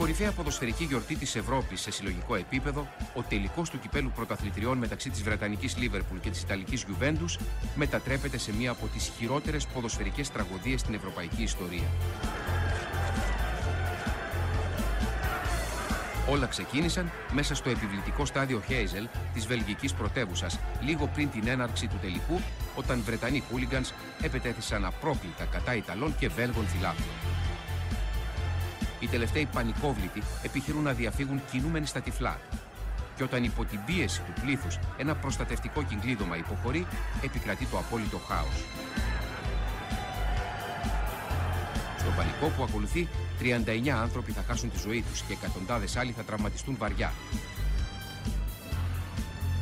κορυφαία ποδοσφαιρική γιορτή της Ευρώπης σε συλλογικό επίπεδο, ο τελικός του κυπέλου πρωταθλητριών μεταξύ της Βρετανικής Λίβερπουλ και της Ιταλικής Γιουβέντους μετατρέπεται σε μία από τις χειρότερες ποδοσφαιρικές τραγωδίες στην ευρωπαϊκή ιστορία. Όλα ξεκίνησαν μέσα στο επιβλητικό στάδιο Χέιζελ της βελγικής πρωτεύουσας, λίγο πριν την έναρξη του τελικού, όταν Βρετανοί χούλιγκανς επετέθησαν απρόκλητα κατά Ιταλών και Βέλγων φυλάφων. Οι τελευταίοι πανικόβλητοι επιχειρούν να διαφύγουν κινούμενοι στα τυφλά. Και όταν υπό την πίεση του πλήθους ένα προστατευτικό κυκλίδωμα υποχωρεί, επικρατεί το απόλυτο χάος. Στον πανικό που ακολουθεί, 39 άνθρωποι θα χάσουν τη ζωή τους και εκατοντάδες άλλοι θα τραυματιστούν βαριά.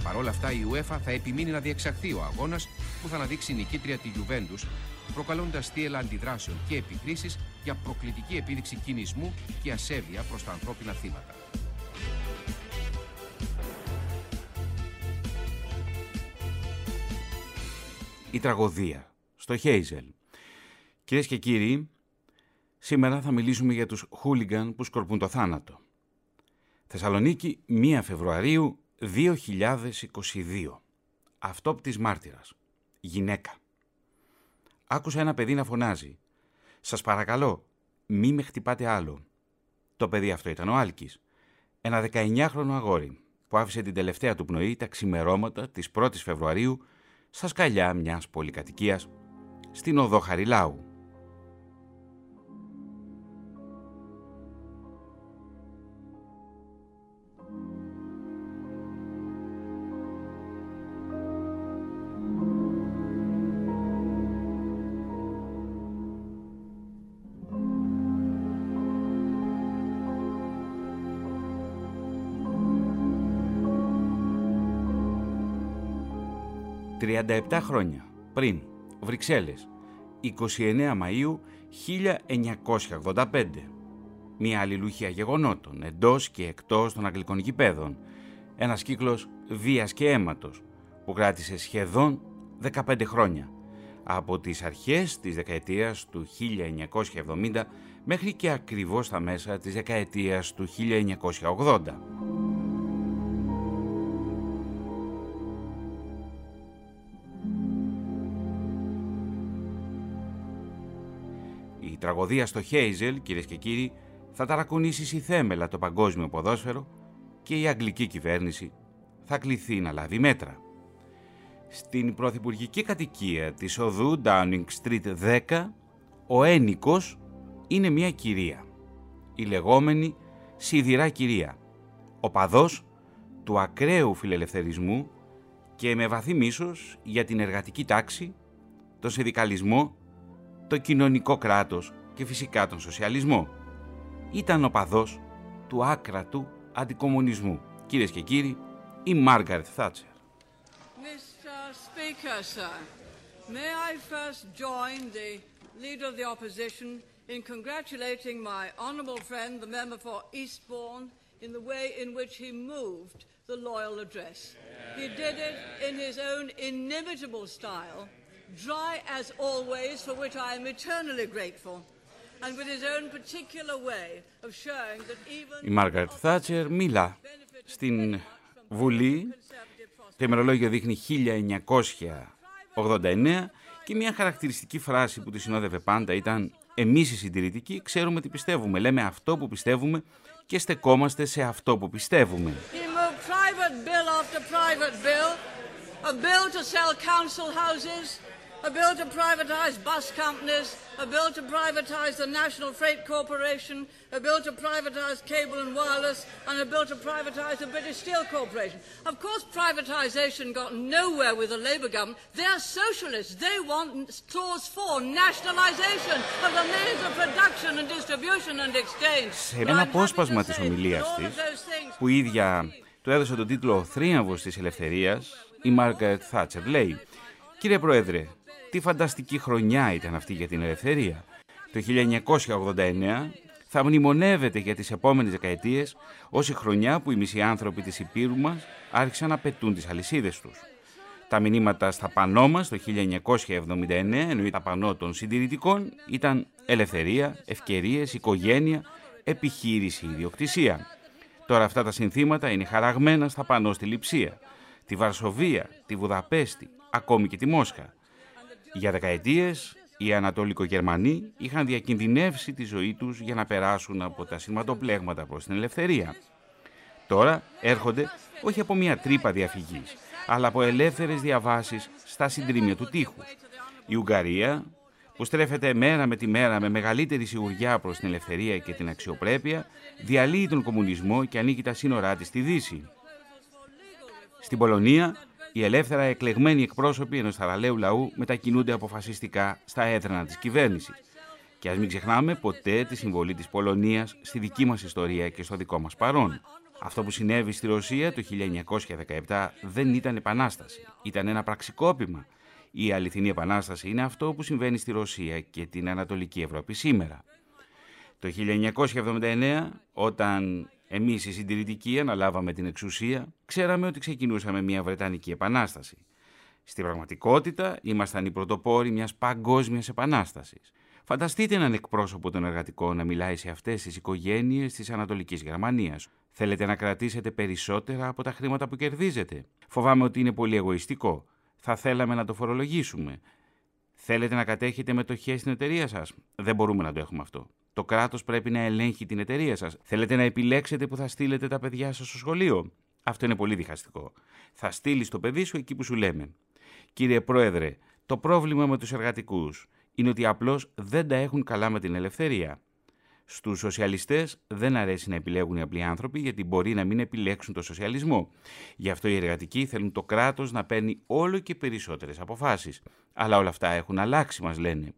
Παρ' όλα αυτά η UEFA θα επιμείνει να διεξαχθεί ο αγώνας που θα αναδείξει νικήτρια τη Juventus, προκαλώντας θύελα αντιδράσεων και επικρίσεις για προκλητική επίδειξη κινησμού και ασέβεια προς τα ανθρώπινα θύματα. Η τραγωδία στο Χέιζελ. Κυρίες και κύριοι, σήμερα θα μιλήσουμε για τους χούλιγκαν που σκορπούν το θάνατο. Θεσσαλονίκη, 1 Φεβρουαρίου 2022. Αυτόπτης μάρτυρας. Γυναίκα. Άκουσα ένα παιδί να φωνάζει σας παρακαλώ, μη με χτυπάτε άλλο. Το παιδί αυτό ήταν ο Άλκης, ένα 19χρονο αγόρι που άφησε την τελευταία του πνοή τα ξημερώματα της 1ης Φεβρουαρίου στα σκαλιά μιας πολυκατοικίας στην οδό Χαριλάου. 37 χρόνια πριν, Βρυξέλλες, 29 Μαΐου 1985. Μια αλληλούχια γεγονότων εντός και εκτός των αγγλικών γηπέδων. Ένας κύκλος βίας και αίματος που κράτησε σχεδόν 15 χρόνια από τις αρχές της δεκαετίας του 1970 μέχρι και ακριβώς τα μέσα της δεκαετίας του 1980. Τραγωδία στο Χέιζελ, κυρίες και κύριοι, θα ταρακουνήσει θέμελα το παγκόσμιο ποδόσφαιρο και η αγγλική κυβέρνηση θα κληθεί να λάβει μέτρα. Στην πρωθυπουργική κατοικία της οδού Downing Street 10, ο ένικος είναι μια κυρία, η λεγόμενη σιδηρά κυρία, ο παδός του ακραίου φιλελευθερισμού και με βαθύ μίσος για την εργατική τάξη, τον συνδικαλισμό το κοινωνικό κράτος και φυσικά τον σοσιαλισμό. Ήταν ο παδός του άκρατου αντικομουνισμού. Κυρίες και κύριοι, η Μάργαρετ Θάτσερ. Mr. Speaker, sir, may I first join the Leader of the Opposition in congratulating my honourable friend, the member for Eastbourne, in the way in which he moved the loyal address. He did it in his own inimitable style, dry as always, for which I am eternally grateful, and with his own particular way of showing that even... Η Μάργαρετ Θάτσερ μίλα στην Βουλή, το ημερολόγιο δείχνει 1989 και μια χαρακτηριστική φράση που τη συνόδευε πάντα ήταν «Εμείς οι συντηρητικοί ξέρουμε τι πιστεύουμε, λέμε αυτό που πιστεύουμε και στεκόμαστε σε αυτό που πιστεύουμε». private bill after private bill, a bill to sell council houses, a bill to privatise bus companies, a bill to privatise the National Freight Corporation, a bill to privatise cable and wireless, and a bill to privatise the British Steel Corporation. Of course, privatisation got nowhere with the Labour government. They're socialists. They want clause four, nationalisation of the means of production and distribution and exchange. Σε ένα απόσπασμα της ομιλίας της, που η ίδια του έδωσε τον τίτλο «Θρίαμβος της Ελευθερίας», η Μάργαρετ Θάτσερ λέει «Κύριε Πρόεδρε, τι φανταστική χρονιά ήταν αυτή για την ελευθερία. Το 1989 θα μνημονεύεται για τις επόμενες δεκαετίες ως η χρονιά που οι μισοί άνθρωποι της Υπήρου μας άρχισαν να πετούν τις αλυσίδες τους. Τα μηνύματα στα πανό μας το 1979, εννοεί τα πανό των συντηρητικών, ήταν ελευθερία, ευκαιρίες, οικογένεια, επιχείρηση ιδιοκτησία. Τώρα αυτά τα συνθήματα είναι χαραγμένα στα πανό στη Λιψία, τη Βαρσοβία, τη Βουδαπέστη, ακόμη και τη Μόσχα. Για δεκαετίες οι Ανατολικογερμανοί είχαν διακινδυνεύσει τη ζωή τους για να περάσουν από τα σηματοπλέγματα προς την ελευθερία. Τώρα έρχονται όχι από μια τρύπα διαφυγής, αλλά από ελεύθερες διαβάσεις στα συντρίμια του τείχου. Η Ουγγαρία, που στρέφεται μέρα με τη μέρα με μεγαλύτερη σιγουριά προς την ελευθερία και την αξιοπρέπεια, διαλύει τον κομμουνισμό και ανοίγει τα σύνορά της στη Δύση. Στην Πολωνία, οι ελεύθερα εκλεγμένοι εκπρόσωποι ενός θαραλέου λαού μετακινούνται αποφασιστικά στα έδρανα της κυβέρνησης. Και ας μην ξεχνάμε ποτέ τη συμβολή της Πολωνίας στη δική μας ιστορία και στο δικό μας παρόν. Αυτό που συνέβη στη Ρωσία το 1917 δεν ήταν επανάσταση, ήταν ένα πραξικόπημα. Η αληθινή επανάσταση είναι αυτό που συμβαίνει στη Ρωσία και την Ανατολική Ευρώπη σήμερα. Το 1979, όταν εμείς οι συντηρητικοί αναλάβαμε την εξουσία, ξέραμε ότι ξεκινούσαμε μια Βρετανική επανάσταση. Στην πραγματικότητα ήμασταν οι πρωτοπόροι μιας παγκόσμιας επανάστασης. Φανταστείτε έναν εκπρόσωπο των εργατικών να μιλάει σε αυτές τις οικογένειες της Ανατολικής Γερμανίας. Θέλετε να κρατήσετε περισσότερα από τα χρήματα που κερδίζετε; Φοβάμαι ότι είναι πολύ εγωιστικό. Θα θέλαμε να το φορολογήσουμε. Θέλετε να κατέχετε μετοχές στην εταιρεία σας; Δεν μπορούμε να το έχουμε αυτό. Το κράτος πρέπει να ελέγχει την εταιρεία σας. Θέλετε να επιλέξετε που θα στείλετε τα παιδιά σας στο σχολείο; Αυτό είναι πολύ διχαστικό. Θα στείλεις το παιδί σου εκεί που σου λέμε. Κύριε Πρόεδρε, το πρόβλημα με τους εργατικούς είναι ότι απλώς δεν τα έχουν καλά με την ελευθερία. Στους σοσιαλιστές δεν αρέσει να επιλέγουν οι απλοί άνθρωποι γιατί μπορεί να μην επιλέξουν το σοσιαλισμό. Γι' αυτό οι εργατικοί θέλουν το κράτος να παίρνει όλο και περισσότερες αποφάσεις. Αλλά όλα αυτά έχουν αλλάξει, μας λένε.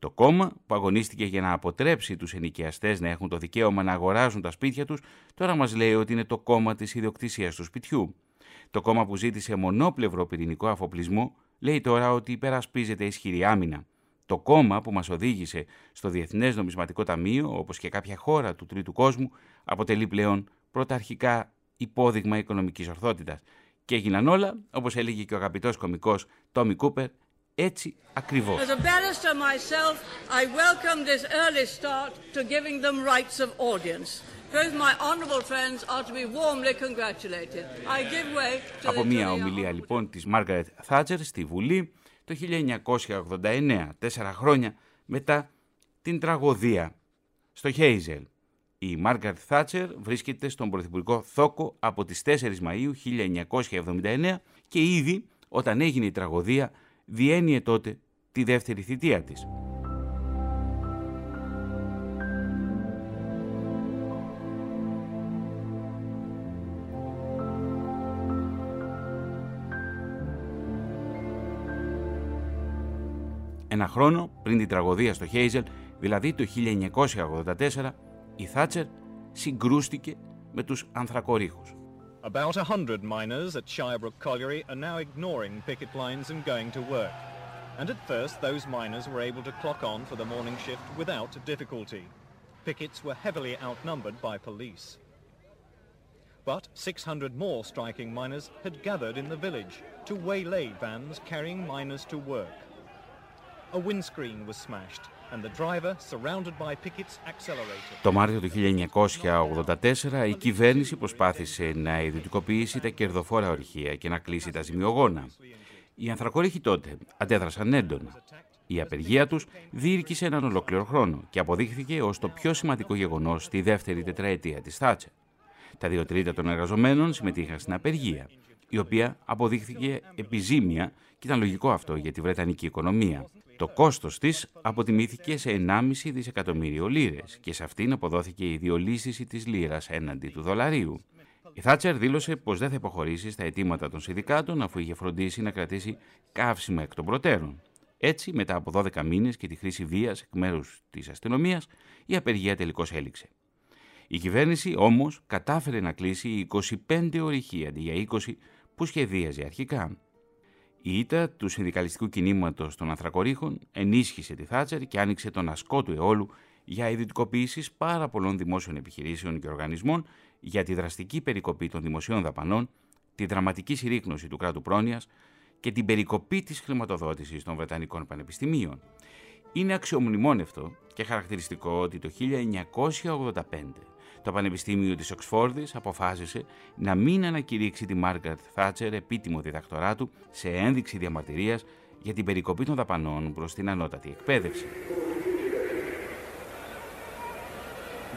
Το κόμμα που αγωνίστηκε για να αποτρέψει τους ενοικιαστές να έχουν το δικαίωμα να αγοράζουν τα σπίτια τους, τώρα μας λέει ότι είναι το κόμμα της ιδιοκτησίας του σπιτιού. Το κόμμα που ζήτησε μονόπλευρο πυρηνικό αφοπλισμό λέει τώρα ότι υπερασπίζεται ισχυρή άμυνα. Το κόμμα που μας οδήγησε στο Διεθνές Νομισματικό Ταμείο, όπως και κάποια χώρα του τρίτου κόσμου, αποτελεί πλέον πρωταρχικά υπόδειγμα οικονομικής ορθότητας. Και έγιναν όλα, όπως έλεγε και ο αγαπητός κομικός Τόμι Κούπερ, έτσι ακριβώς. As a barrister myself, I welcome this early start to giving them rights of audience. Both my honorable friends are to be warmly congratulated. I give way to Από μια ομιλία λοιπόν της Μάργαρετ Θάτσερ στη Βουλή, το 1989, τέσσερα χρόνια μετά την τραγωδία στο Χέιζελ. Η Μάργαρτ Θάτσερ βρίσκεται στον Πρωθυπουργικό Θόκο από τις 4 Μαΐου 1979 και ήδη όταν έγινε η τραγωδία διένυε τότε τη δεύτερη θητεία της. Ένα χρόνο πριν την τραγωδία στο Χέιζελ, δηλαδή το 1984, η Θάτσερ συγκρούστηκε με τους ανθρακορίχους. About a hundred miners at Shirebrook Colliery are now ignoring picket lines and going to work. And at first those miners were able to clock on for the morning shift without difficulty. Pickets were heavily outnumbered by police. But 600 more striking miners had gathered in the village to waylay vans carrying miners to work. A windscreen was smashed and the driver, surrounded by pickets, accelerated. Το Μάρτιο του 1984 η κυβέρνηση προσπάθησε να ιδιωτικοποιήσει τα κερδοφόρα ορυχεία και να κλείσει τα ζημιογόνα. Οι ανθρακορίχοι τότε αντέδρασαν έντονα. Η απεργία τους διήρκησε έναν ολόκληρο χρόνο και αποδείχθηκε ως το πιο σημαντικό γεγονός στη δεύτερη τετραετία της Θάτσερ. Τα δύο τρίτα των εργαζομένων συμμετείχαν στην απεργία, η οποία αποδείχθηκε επιζήμια και ήταν λογικό αυτό για τη Βρετανική οικονομία. Το κόστος της αποτιμήθηκε σε 1,5 δισεκατομμύριο λίρες και σε αυτήν αποδόθηκε η διολύστηση της λίρας έναντι του δολαρίου. Η Θάτσερ δήλωσε πως δεν θα υποχωρήσει στα αιτήματα των συνδικάτων αφού είχε φροντίσει να κρατήσει καύσιμα εκ των προτέρων. Έτσι, μετά από 12 μήνες και τη χρήση βίας εκ μέρους της αστυνομίας, η απεργία τελικώς έληξε. Η κυβέρνηση όμως κατάφερε να κλείσει 25 ορυχεία αντί για 20 που σχεδίαζε αρχικά. Η ήττα του συνδικαλιστικού κινήματος των Ανθρακορίχων ενίσχυσε τη Θάτσερ και άνοιξε τον ασκό του αιώλου για ιδιωτικοποιήσει πάρα πολλών δημόσιων επιχειρήσεων και οργανισμών για τη δραστική περικοπή των δημοσίων δαπανών, τη δραματική συρρήκνωση του κράτου πρόνοιας και την περικοπή της χρηματοδότησης των Βρετανικών πανεπιστημίων. Είναι αξιομνημόνευτο και χαρακτηριστικό ότι το 1985 το Πανεπιστήμιο της Οξφόρδης αποφάσισε να μην ανακηρύξει τη Μάργαρτ Θάτσερ επίτιμο διδακτορά του σε ένδειξη διαμαρτυρίας για την περικοπή των δαπανών προς την ανώτατη εκπαίδευση.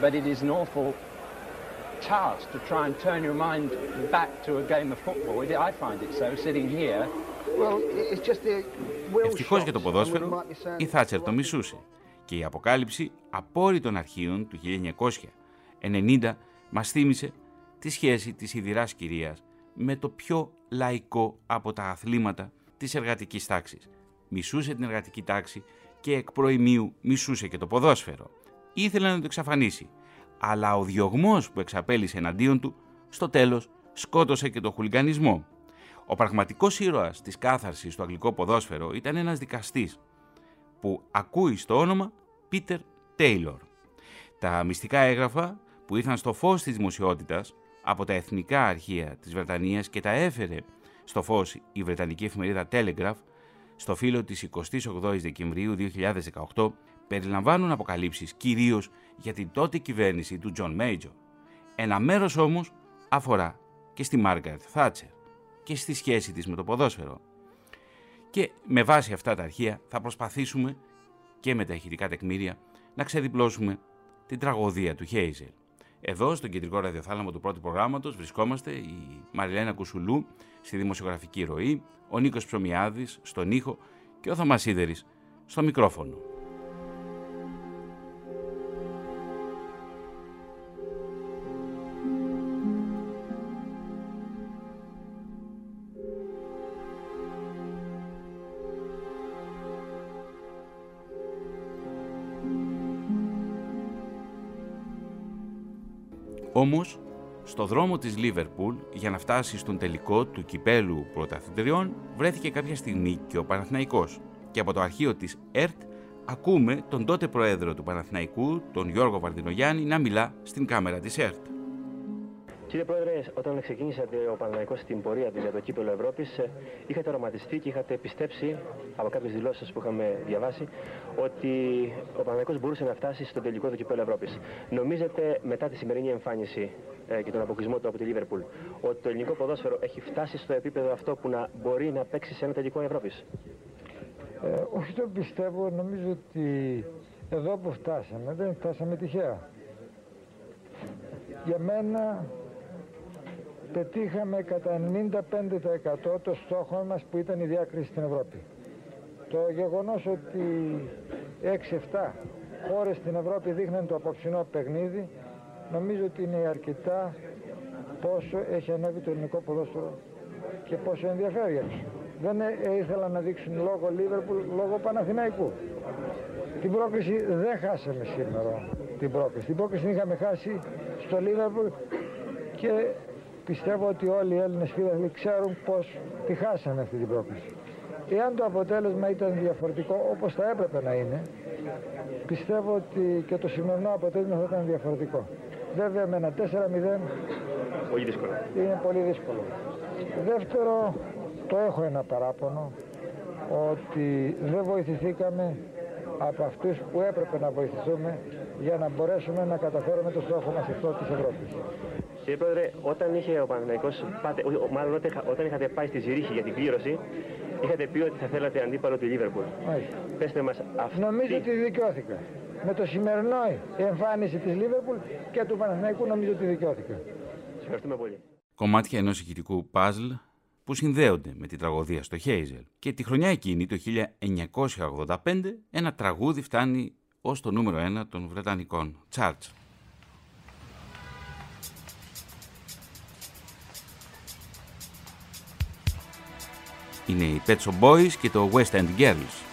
But it is an awful task to try and turn your mind back to a game of football. I find it so, sitting here. Well, it's just the Ευτυχώς για το ποδόσφαιρο, η Θάτσερ το μισούσε και η αποκάλυψη απόρριτων αρχείων του 1990 μας θύμισε τη σχέση της Ιδηράς Κυρίας με το πιο λαϊκό από τα αθλήματα της εργατικής τάξης. Μισούσε την εργατική τάξη και εκ προημίου μισούσε και το ποδόσφαιρο. Ήθελε να το εξαφανίσει, αλλά ο διωγμός που εξαπέλυσε εναντίον του, στο τέλος σκότωσε και το χουλιγανισμό. Ο πραγματικός ήρωας της κάθαρσης στο αγγλικό ποδόσφαιρο ήταν ένας δικαστής που ακούει στο όνομα Peter Taylor. Τα μυστικά έγγραφα που ήρθαν στο φως της δημοσιότητας από τα εθνικά αρχεία της Βρετανίας και τα έφερε στο φως η Βρετανική εφημερίδα Telegraph στο φύλλο της 28 Δεκεμβρίου 2018 περιλαμβάνουν αποκαλύψεις κυρίως για την τότε κυβέρνηση του John Major. Ένα μέρος όμως αφορά και στη Margaret Thatcher και στη σχέση της με το ποδόσφαιρο. Και με βάση αυτά τα αρχεία θα προσπαθήσουμε και με τα ηχητικά τεκμήρια να ξεδιπλώσουμε την τραγωδία του Χέιζελ. Εδώ, στον κεντρικό ραδιοθάλαμο του πρώτου προγράμματος, βρισκόμαστε η Μαριλένα Κουσουλού στη δημοσιογραφική ροή, ο Νίκος Ψωμιάδης στον ήχο και ο Θωμάς στο μικρόφωνο. Όμως, στο δρόμο της Λίβερπουλ για να φτάσει στον τελικό του κυπέλου πρωταθλητριών βρέθηκε κάποια στιγμή και ο Παναθηναϊκός και από το αρχείο της ΕΡΤ ακούμε τον τότε πρόεδρο του Παναθηναϊκού, τον Γιώργο Βαρδινογιάννη, να μιλά στην κάμερα της ΕΡΤ. Κύριε Πρόεδρε, όταν ξεκίνησατε ο Παναναϊκός στην πορεία του για το κύπελο Ευρώπης, ε, είχατε οραματιστεί και είχατε πιστέψει από κάποιες δηλώσεις που είχαμε διαβάσει ότι ο Παναναϊκός μπορούσε να φτάσει στο τελικό του κύπελο Ευρώπης. Νομίζετε μετά τη σημερινή εμφάνιση ε, και τον αποκλεισμό του από τη Λίβερπουλ ότι το ελληνικό ποδόσφαιρο έχει φτάσει στο επίπεδο αυτό που να μπορεί να παίξει σε ένα τελικό Ευρώπης; Ε, όχι το πιστεύω, νομίζω ότι εδώ που φτάσαμε δεν φτάσαμε τυχαία. Για μένα πετύχαμε κατά 95% το στόχο μας που ήταν η διάκριση στην Ευρώπη. Το γεγονός ότι 6-7 χώρες στην Ευρώπη δείχνουν το απόψινό παιχνίδι νομίζω ότι είναι αρκετά πόσο έχει ανέβει το ελληνικό ποδόσφαιρο και πόσο ενδιαφέρει Δεν ε, ήθελα να δείξουν λόγω Λίβερπουλ, λόγω Παναθηναϊκού. Την πρόκληση δεν χάσαμε σήμερα την πρόκληση. Την πρόκληση είχαμε χάσει στο Λίβερπουλ και πιστεύω ότι όλοι οι Έλληνες φίλοι ξέρουν πως τη χάσανε αυτή την πρόκληση. Εάν το αποτέλεσμα ήταν διαφορετικό όπως θα έπρεπε να είναι, πιστεύω ότι και το σημερινό αποτέλεσμα θα ήταν διαφορετικό. Βέβαια με ένα 4-0 πολύ δύσκολο. είναι πολύ δύσκολο. Δεύτερο, το έχω ένα παράπονο ότι δεν βοηθηθήκαμε από αυτούς που έπρεπε να βοηθηθούμε για να μπορέσουμε να καταφέρουμε το στόχο μας αυτό της Ευρώπης. Κύριε Πρόεδρε, όταν είχε ο Παναθηναϊκός, μάλλον όταν είχατε πάει στη Ζηρίχη για την κλήρωση, είχατε πει ότι θα θέλατε αντίπαλο τη Λίβερπουλ. Πέστε μας αυτή... Νομίζω ότι δικαιώθηκα. Με το σημερινό εμφάνιση της Λίβερπουλ και του Παναθηναϊκού νομίζω ότι δικαιώθηκα. Σας ευχαριστούμε πολύ. Κομμάτια ενός ηχητικού παζλ που συνδέονται με την τραγωδία στο Χέιζελ. Και τη χρονιά εκείνη, το 1985, ένα τραγούδι φτάνει ως το νούμερο 1 των Βρετανικών charts. Είναι οι Pet Shop Boys και το West End Girls.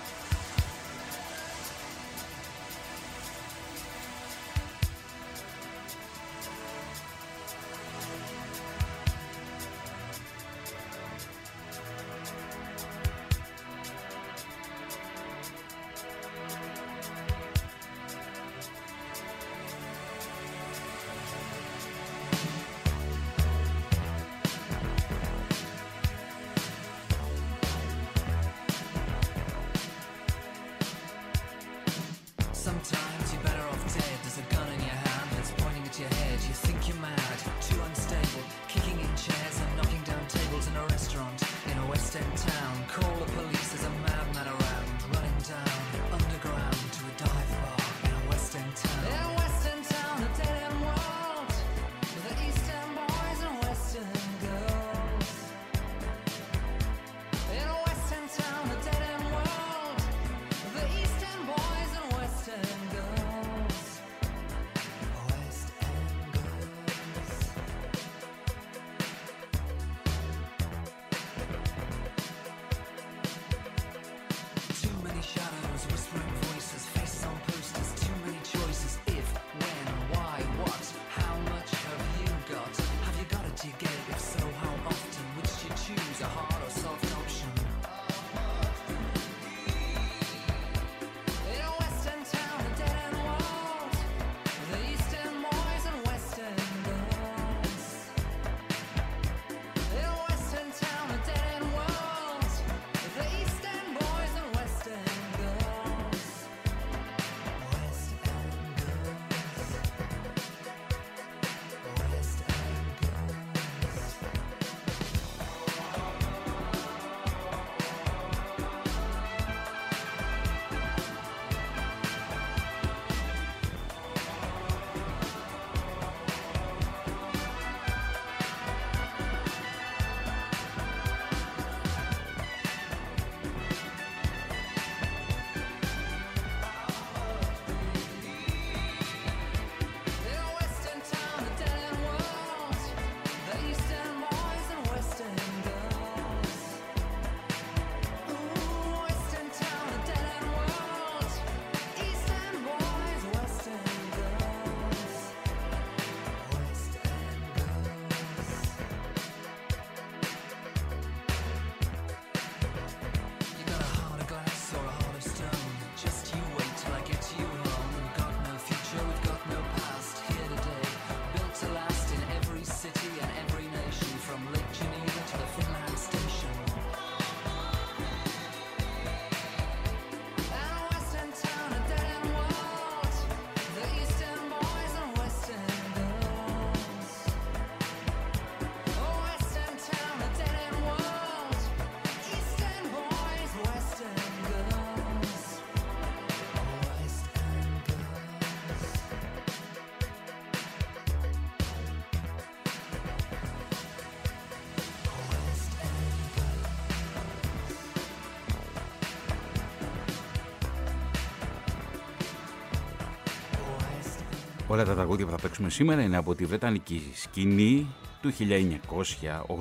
Όλα τα τραγούδια που θα παίξουμε σήμερα είναι από τη Βρετανική σκηνή του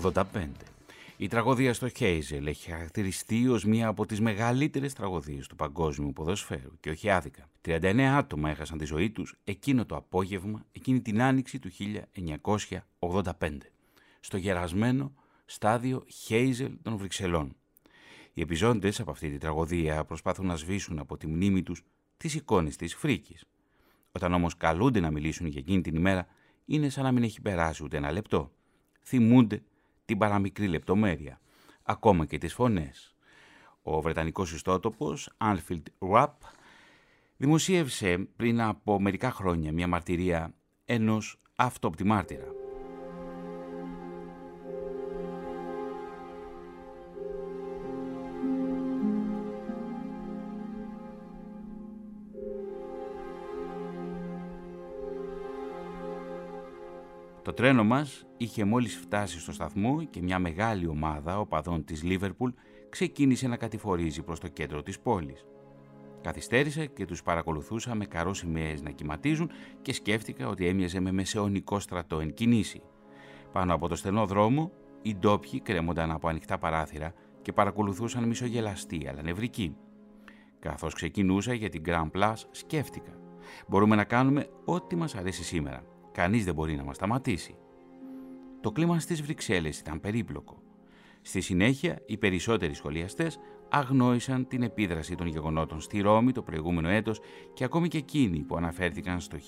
1985. Η τραγωδία στο Χέιζελ έχει χαρακτηριστεί ως μία από τις μεγαλύτερες τραγωδίες του παγκόσμιου ποδοσφαίρου και όχι άδικα. 39 άτομα έχασαν τη ζωή τους εκείνο το απόγευμα, εκείνη την άνοιξη του 1985, στο γερασμένο στάδιο Χέιζελ των Βρυξελών. Οι επιζώντες από αυτή τη τραγωδία προσπάθουν να σβήσουν από τη μνήμη τους τις εικόνες της φρίκης. Όταν όμως καλούνται να μιλήσουν για εκείνη την ημέρα, είναι σαν να μην έχει περάσει ούτε ένα λεπτό. Θυμούνται την παραμικρή λεπτομέρεια, ακόμα και τις φωνές. Ο Βρετανικός ιστότοπος Anfield Rapp δημοσίευσε πριν από μερικά χρόνια μια μαρτυρία ενός αυτόπτη μάρτυρα. Τρένο μας είχε μόλις φτάσει στο σταθμό και μια μεγάλη ομάδα οπαδών της Λίβερπουλ ξεκίνησε να κατηφορίζει προς το κέντρο της πόλης. Καθυστέρησα και τους παρακολουθούσα με καρόσημες να κυματίζουν και σκέφτηκα ότι έμοιαζε με μεσαιωνικό στρατό εν κινήσει. Πάνω από το στενό δρόμο, οι ντόπιοι κρέμονταν από ανοιχτά παράθυρα και παρακολουθούσαν μισογελαστοί αλλά νευρικοί. Καθώς ξεκινούσα για την Grand Place, σκέφτηκα. Μπορούμε να κάνουμε ό,τι μας αρέσει σήμερα. Κανείς δεν μπορεί να μας σταματήσει. Το κλίμα στις Βρυξέλλες ήταν περίπλοκο. Στη συνέχεια, οι περισσότεροι σχολιαστές αγνόησαν την επίδραση των γεγονότων στη Ρώμη το προηγούμενο έτος και ακόμη και εκείνοι που αναφέρθηκαν στο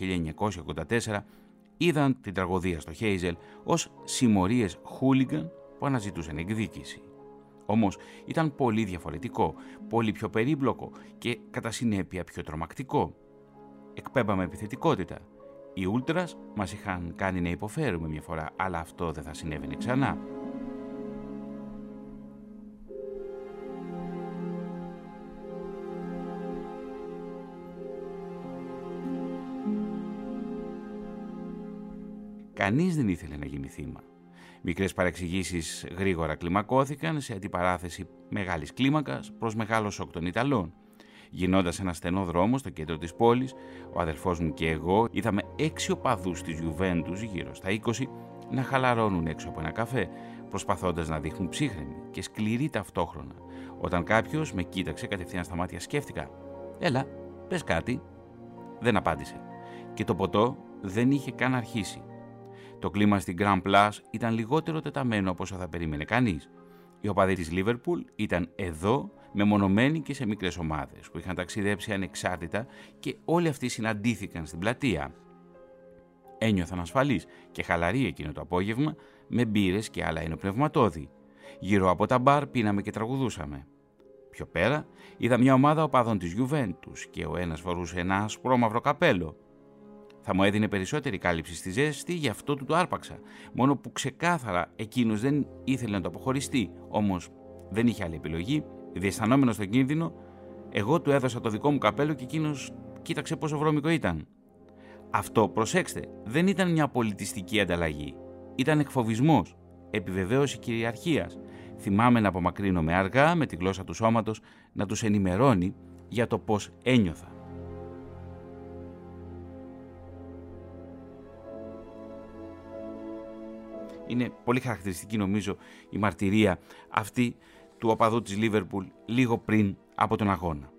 1984 είδαν την τραγωδία στο Χέιζελ ως συμμορίες χούλιγκαν που αναζητούσαν εκδίκηση. Όμως ήταν πολύ διαφορετικό, πολύ πιο περίπλοκο και κατά συνέπεια πιο τρομακτικό. Εκπέμπαμε επιθετικότητα, οι Ούλτρας μας είχαν κάνει να υποφέρουμε μια φορά, αλλά αυτό δεν θα συνέβαινε ξανά. Κανείς δεν ήθελε να γίνει θύμα. Μικρές παρεξηγήσεις γρήγορα κλιμακώθηκαν σε αντιπαράθεση μεγάλης κλίμακας προς μεγάλος σοκ των Ιταλών. Γινώντας ένα στενό δρόμο στο κέντρο της πόλης, ο αδελφός μου και εγώ είδαμε έξι οπαδούς της Γιουβέντους γύρω στα 20 να χαλαρώνουν έξω από ένα καφέ, προσπαθώντας να δείχνουν ψύχρεμοι και σκληροί ταυτόχρονα. Όταν κάποιος με κοίταξε κατευθείαν στα μάτια σκέφτηκα «Έλα, πες κάτι». Δεν απάντησε. Και το ποτό δεν είχε καν αρχίσει. Το κλίμα στην Grand Place ήταν λιγότερο τεταμένο από όσο θα περίμενε κανείς. Οι οπαδοί της Λίβερπουλ ήταν εδώ μεμονωμένοι και σε μικρές ομάδες που είχαν ταξιδέψει ανεξάρτητα και όλοι αυτοί συναντήθηκαν στην πλατεία. Ένιωθαν ασφαλείς και χαλαροί εκείνο το απόγευμα με μπύρες και άλλα ενοπνευματόδη. Γύρω από τα μπαρ πίναμε και τραγουδούσαμε. Πιο πέρα είδα μια ομάδα οπαδών της Γιουβέντους και ο ένας φορούσε ένα ασπρόμαυρο καπέλο. Θα μου έδινε περισσότερη κάλυψη στη ζέστη, γι' αυτό του το άρπαξα. Μόνο που ξεκάθαρα εκείνος δεν ήθελε να το αποχωριστεί, όμως δεν είχε άλλη επιλογή Διαισθανόμενος τον κίνδυνο, εγώ του έδωσα το δικό μου καπέλο και εκείνος κοίταξε πόσο βρώμικο ήταν. Αυτό, προσέξτε, δεν ήταν μια πολιτιστική ανταλλαγή. Ήταν εκφοβισμός, επιβεβαίωση κυριαρχίας. Θυμάμαι να απομακρύνομαι αργά με τη γλώσσα του σώματος να τους ενημερώνει για το πώς ένιωθα. Είναι πολύ χαρακτηριστική νομίζω η μαρτυρία αυτή του οπαδού της Λίβερπουλ λίγο πριν από τον αγώνα.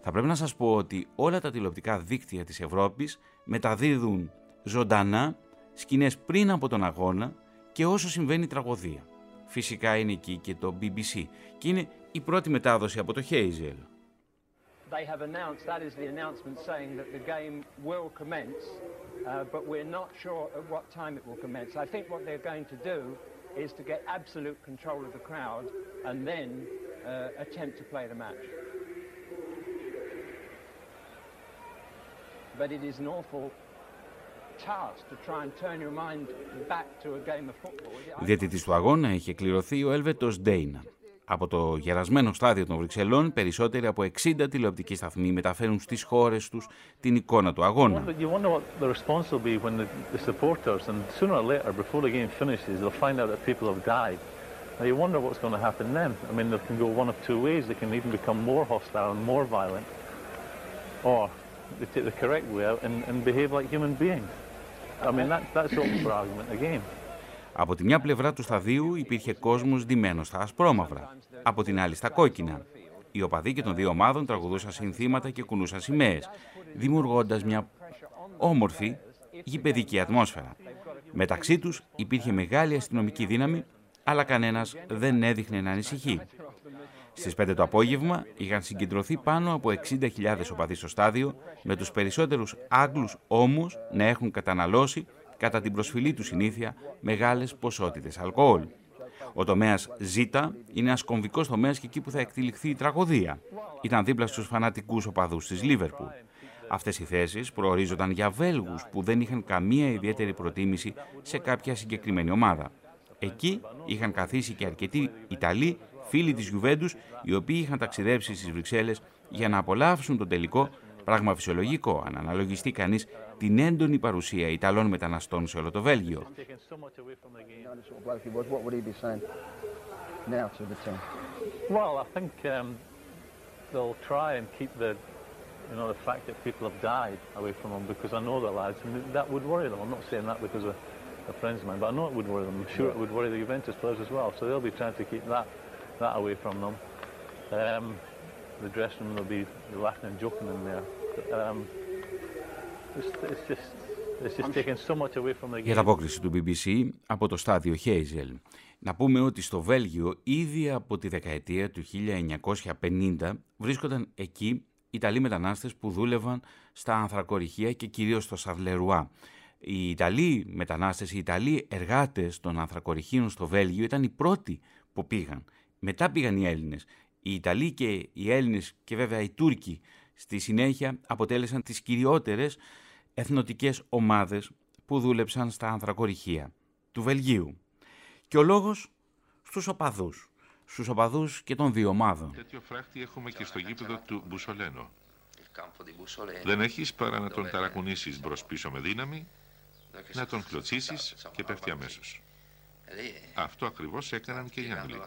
Θα πρέπει να σας πω ότι όλα τα τηλεοπτικά δίκτυα της Ευρώπης μεταδίδουν ζωντανά σκηνές πριν από τον αγώνα και όσο συμβαίνει η τραγωδία. Φυσικά είναι εκεί και το BBC και είναι η πρώτη μετάδοση από το Hazel. They have announced, that is the announcement saying that the game will commence, uh, but we're not sure at what time it will commence. I think what they're going to do is to get absolute control of the crowd and then uh, attempt to play the match. But it is an awful task to try and turn your mind back to a game of football. Διαιτητής του αγώνα είχε κληρωθεί ο Έλβετος Ντέινα. Από το γερασμένο στάδιο των Βρυξελών, περισσότεροι από 60 τηλεοπτικοί σταθμοί μεταφέρουν στις χώρες τους την εικόνα του αγώνα. Now you wonder what's going to happen then. I mean, they can go one of two ways. They can even become more hostile and more violent, or they take the correct way out and, and behave like human beings. I mean, that, that's open for argument again. Από τη μια πλευρά του σταδίου υπήρχε κόσμος ντυμένος στα ασπρόμαυρα, από την άλλη στα κόκκινα. Οι οπαδοί και των δύο ομάδων τραγουδούσαν συνθήματα και κουνούσαν σημαίες, δημιουργώντας μια όμορφη γηπαιδική ατμόσφαιρα. Μεταξύ τους υπήρχε μεγάλη αστυνομική δύναμη, αλλά κανένας δεν έδειχνε να ανησυχεί. Στις 5 το απόγευμα είχαν συγκεντρωθεί πάνω από 60.000 οπαδοί στο στάδιο, με τους περισσότερους Άγγλους όμως να έχουν καταναλώσει κατά την προσφυλή του συνήθεια μεγάλες ποσότητες αλκοόλ. Ο τομέας Ζ είναι ένας κομβικός τομέας και εκεί που θα εκτυλιχθεί η τραγωδία. Ήταν δίπλα στους φανατικούς οπαδούς της Λίβερπουλ. Αυτές οι θέσεις προορίζονταν για Βέλγους που δεν είχαν καμία ιδιαίτερη προτίμηση σε κάποια συγκεκριμένη ομάδα. Εκεί είχαν καθίσει και αρκετοί Ιταλοί, φίλοι της Γιουβέντους, οι οποίοι είχαν ταξιδέψει στις Βρυξέλλες για να απολαύσουν τον τελικό Πράγμα φυσιολογικό αν αναλογιστεί κανείς την έντονη παρουσία Ιταλών μεταναστών σε όλο το Βέλγιο. Well, I think um, they'll try and keep the, you know, the fact that people have died away from them because I know the lads, and that would worry them. I'm not saying that because of a friends of mine, but I know it would worry them. I'm sure it would worry the Juventus players as well. So they'll be trying to keep that that away from them. Um, the dressing room will be laughing and joking in there. Για την απόκριση του BBC από το στάδιο Hazel. Να πούμε ότι στο Βέλγιο ήδη από τη δεκαετία του 1950 βρίσκονταν εκεί Ιταλοί μετανάστες που δούλευαν στα ανθρακοριχεία και κυρίως στο Σαρλερουά. Οι Ιταλοί μετανάστες, οι Ιταλοί εργάτες των ανθρακοριχείων στο Βέλγιο ήταν οι πρώτοι που πήγαν. Μετά πήγαν οι Έλληνες. Οι Ιταλοί και οι Έλληνες και βέβαια οι Τούρκοι στη συνέχεια αποτέλεσαν τις κυριότερες εθνοτικές ομάδες που δούλεψαν στα ανθρακοριχεία του Βελγίου. Και ο λόγος στους οπαδούς, στους οπαδούς και των δύο ομάδων. Τέτοιο φράχτη έχουμε και στο γήπεδο του Μπουσολένο. Δεν έχεις παρά να τον ταρακουνήσεις μπρος πίσω με δύναμη να τον κλωτσίσεις και πέφτει αμέσως. Αυτό ακριβώς έκαναν και οι Άγγλοι.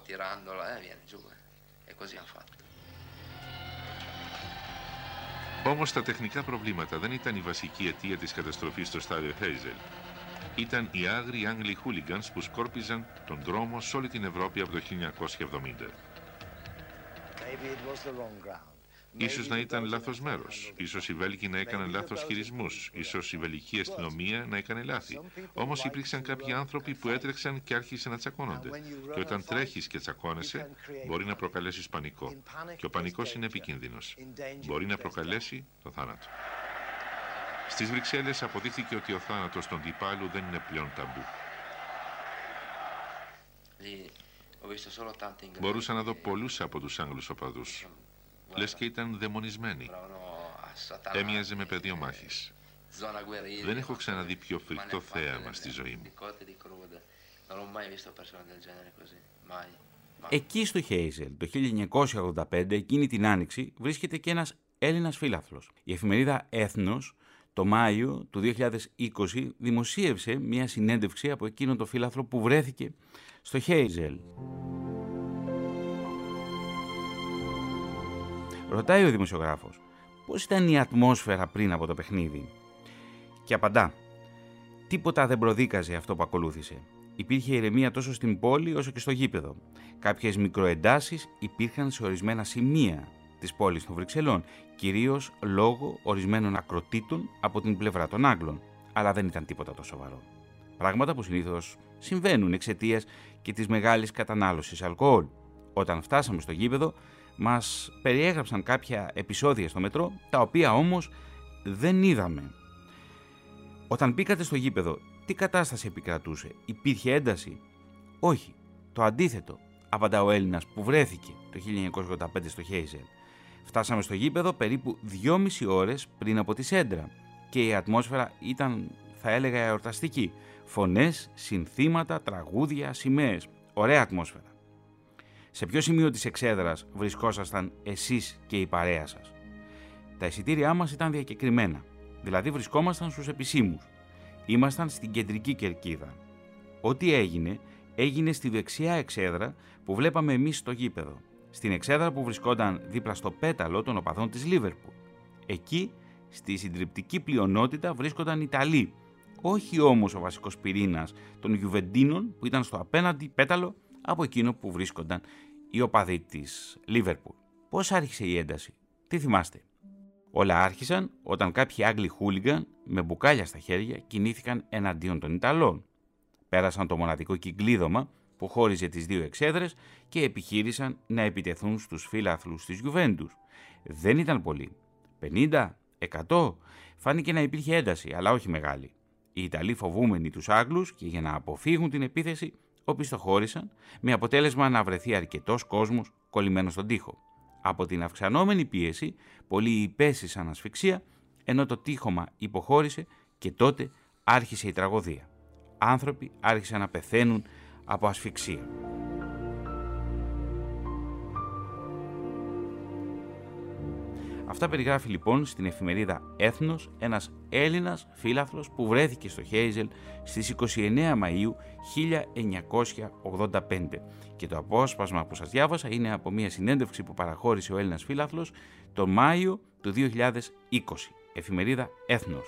Όμως τα τεχνικά προβλήματα δεν ήταν η βασική αιτία της καταστροφής στο στάδιο Χέιζελ. Ήταν οι άγριοι Άγγλοι χούλιγκανς που σκόρπιζαν τον δρόμο σε όλη την Ευρώπη από το 1970. Ίσως να ήταν λάθος μέρος. Ίσως οι Βέλγοι να έκαναν λάθος χειρισμούς. Ίσως η βελική αστυνομία να έκανε λάθη. Όμως υπήρξαν κάποιοι άνθρωποι που έτρεξαν και άρχισαν να τσακώνονται. Και όταν τρέχεις και τσακώνεσαι, μπορεί να προκαλέσεις πανικό. Και ο πανικός είναι επικίνδυνος. Μπορεί να προκαλέσει το θάνατο. Στις Βρυξέλλες αποδείχθηκε ότι ο θάνατος των τυπάλου δεν είναι πλέον ταμπού. Μπορούσα να δω πολλούς από τους Άγγλους οπαδούς λες και ήταν δαιμονισμένοι. Έμοιαζε με πεδίο μάχης. Δεν έχω ξαναδεί πιο φρικτό θέαμα στη ζωή μου. Εκεί στο Χέιζελ, το 1985, εκείνη την άνοιξη, βρίσκεται και ένας Έλληνας φίλαθλος. Η εφημερίδα Έθνος, το Μάιο του 2020, δημοσίευσε μια συνέντευξη από εκείνον το φίλαθλο που βρέθηκε στο Χέιζελ. Ρωτάει ο δημοσιογράφος, πώς ήταν η ατμόσφαιρα πριν από το παιχνίδι; Και απαντά, τίποτα δεν προδίκαζε αυτό που ακολούθησε. Υπήρχε ηρεμία τόσο στην πόλη όσο και στο γήπεδο. Κάποιες μικροεντάσεις υπήρχαν σε ορισμένα σημεία της πόλης των Βρυξελών, κυρίως λόγω ορισμένων ακροτήτων από την πλευρά των Άγγλων. Αλλά δεν ήταν τίποτα τόσο σοβαρό. Πράγματα που συνήθως συμβαίνουν εξαιτίας και της μεγάλης κατανάλωσης αλκοόλ. Όταν φτάσαμε στο γήπεδο, μας περιέγραψαν κάποια επεισόδια στο μετρό, τα οποία όμως δεν είδαμε. Όταν μπήκατε στο γήπεδο, τι κατάσταση επικρατούσε, υπήρχε ένταση; Όχι, το αντίθετο, απαντά ο Έλληνας που βρέθηκε το 1985 στο Χέιζελ. Φτάσαμε στο γήπεδο περίπου 2,5 ώρες πριν από τη Σέντρα και η ατμόσφαιρα ήταν, θα έλεγα, εορταστική. Φωνές, συνθήματα, τραγούδια, σημαίες. Ωραία ατμόσφαιρα. Σε ποιο σημείο της εξέδρας βρισκόσασταν εσείς και η παρέα σας; Τα εισιτήριά μας ήταν διακεκριμένα, δηλαδή βρισκόμασταν στους επισήμους. Ήμασταν στην κεντρική κερκίδα. Ό,τι έγινε, έγινε στη δεξιά εξέδρα που βλέπαμε εμείς στο γήπεδο. Στην εξέδρα που βρισκόταν δίπλα στο πέταλο των οπαδών της Λίβερπουλ. Εκεί, στη συντριπτική πλειονότητα βρίσκονταν Ιταλοί, όχι όμως ο βασικός πυρήνας των Γιουβεντίνων που ήταν στο απέναντι πέταλο από εκείνο που βρίσκονταν οι οπαδοί της Λίβερπουλ. Πώς άρχισε η ένταση, τι θυμάστε; Όλα άρχισαν όταν κάποιοι Άγγλοι χούλιγκαν με μπουκάλια στα χέρια κινήθηκαν εναντίον των Ιταλών. Πέρασαν το μοναδικό κυκλίδωμα που χώριζε τις δύο εξέδρες και επιχείρησαν να επιτεθούν στους φίλαθλους της Γιουβέντους. Δεν ήταν πολλοί. 50, 100, φάνηκε να υπήρχε ένταση, αλλά όχι μεγάλη. Οι Ιταλοί φοβούμενοι τους Άγγλους και για να αποφύγουν την επίθεση οπισθοχώρησαν, με αποτέλεσμα να βρεθεί αρκετός κόσμος κολλημένος στον τοίχο. Από την αυξανόμενη πίεση, πολλοί υπέστησαν ασφυξία, ενώ το τείχομα υποχώρησε και τότε άρχισε η τραγωδία. Άνθρωποι άρχισαν να πεθαίνουν από ασφυξία. Αυτά περιγράφει λοιπόν στην εφημερίδα Έθνος ένας Έλληνας φίλαθλος που βρέθηκε στο Χέιζελ στις 29 Μαΐου 1985. Και το απόσπασμα που σας διάβασα είναι από μια συνέντευξη που παραχώρησε ο Έλληνας φίλαθλος τον Μάιο του 2020. Εφημερίδα Έθνος.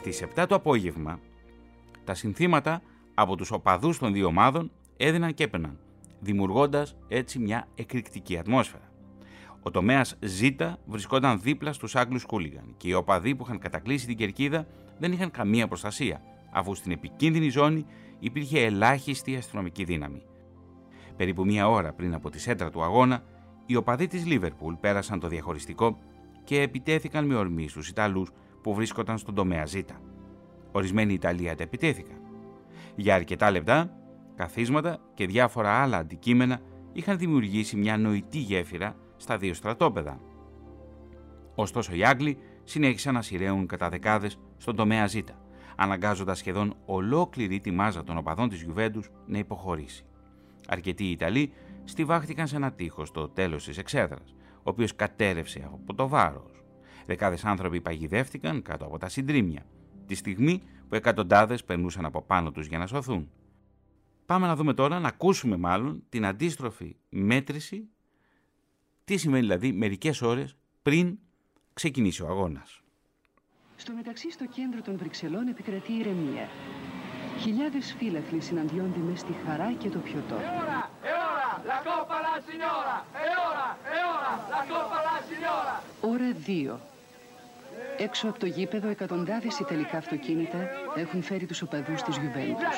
Στις 7 το απόγευμα, τα συνθήματα από τους οπαδούς των δύο ομάδων έδιναν και έπαιναν, δημιουργώντας έτσι μια εκρηκτική ατμόσφαιρα. Ο τομέας Ζ βρισκόταν δίπλα στους Άγγλους Κούλιγαν και οι οπαδοί που είχαν κατακλείσει την κερκίδα δεν είχαν καμία προστασία, αφού στην επικίνδυνη ζώνη υπήρχε ελάχιστη αστυνομική δύναμη. Περίπου μία ώρα πριν από τη σέντρα του αγώνα, οι οπαδοί της Λίβερπουλ πέρασαν το διαχωριστικό και επιτέθηκαν με ορμή στους Ιταλούς που βρίσκονταν στον τομέα Ζ. Ορισμένοι Ιταλοί αντεπιτέθηκαν. Για αρκετά λεπτά, καθίσματα και διάφορα άλλα αντικείμενα είχαν δημιουργήσει μια νοητή γέφυρα στα δύο στρατόπεδα. Ωστόσο οι Άγγλοι συνέχισαν να σειραίουν κατά δεκάδες στον τομέα Ζ, αναγκάζοντας σχεδόν ολόκληρη τη μάζα των οπαδών της Γιουβέντους να υποχωρήσει. Αρκετοί Ιταλοί στηβάχτηκαν σε ένα τείχος στο τέλος της εξέδρας, ο οποίος κατέρευσε από το βάρος. Δεκάδες άνθρωποι παγιδεύτηκαν κάτω από τα συντρίμια, τη στιγμή που εκατοντάδες περνούσαν από πάνω τους για να σωθούν. Πάμε να δούμε τώρα, να ακούσουμε μάλλον την αντίστροφη μέτρηση, τι σημαίνει δηλαδή μερικές ώρες πριν ξεκινήσει ο αγώνας. Στο μεταξύ στο κέντρο των Βρυξελών επικρατεί ηρεμία. Χιλιάδες φύλαθλοι συναντιόνται μες στη χαρά και το πιωτό. Ώρα 2. Έξω από το γήπεδο εκατοντάδες Ιταλικά αυτοκίνητα έχουν φέρει τους οπαδούς της Γιουβέντους.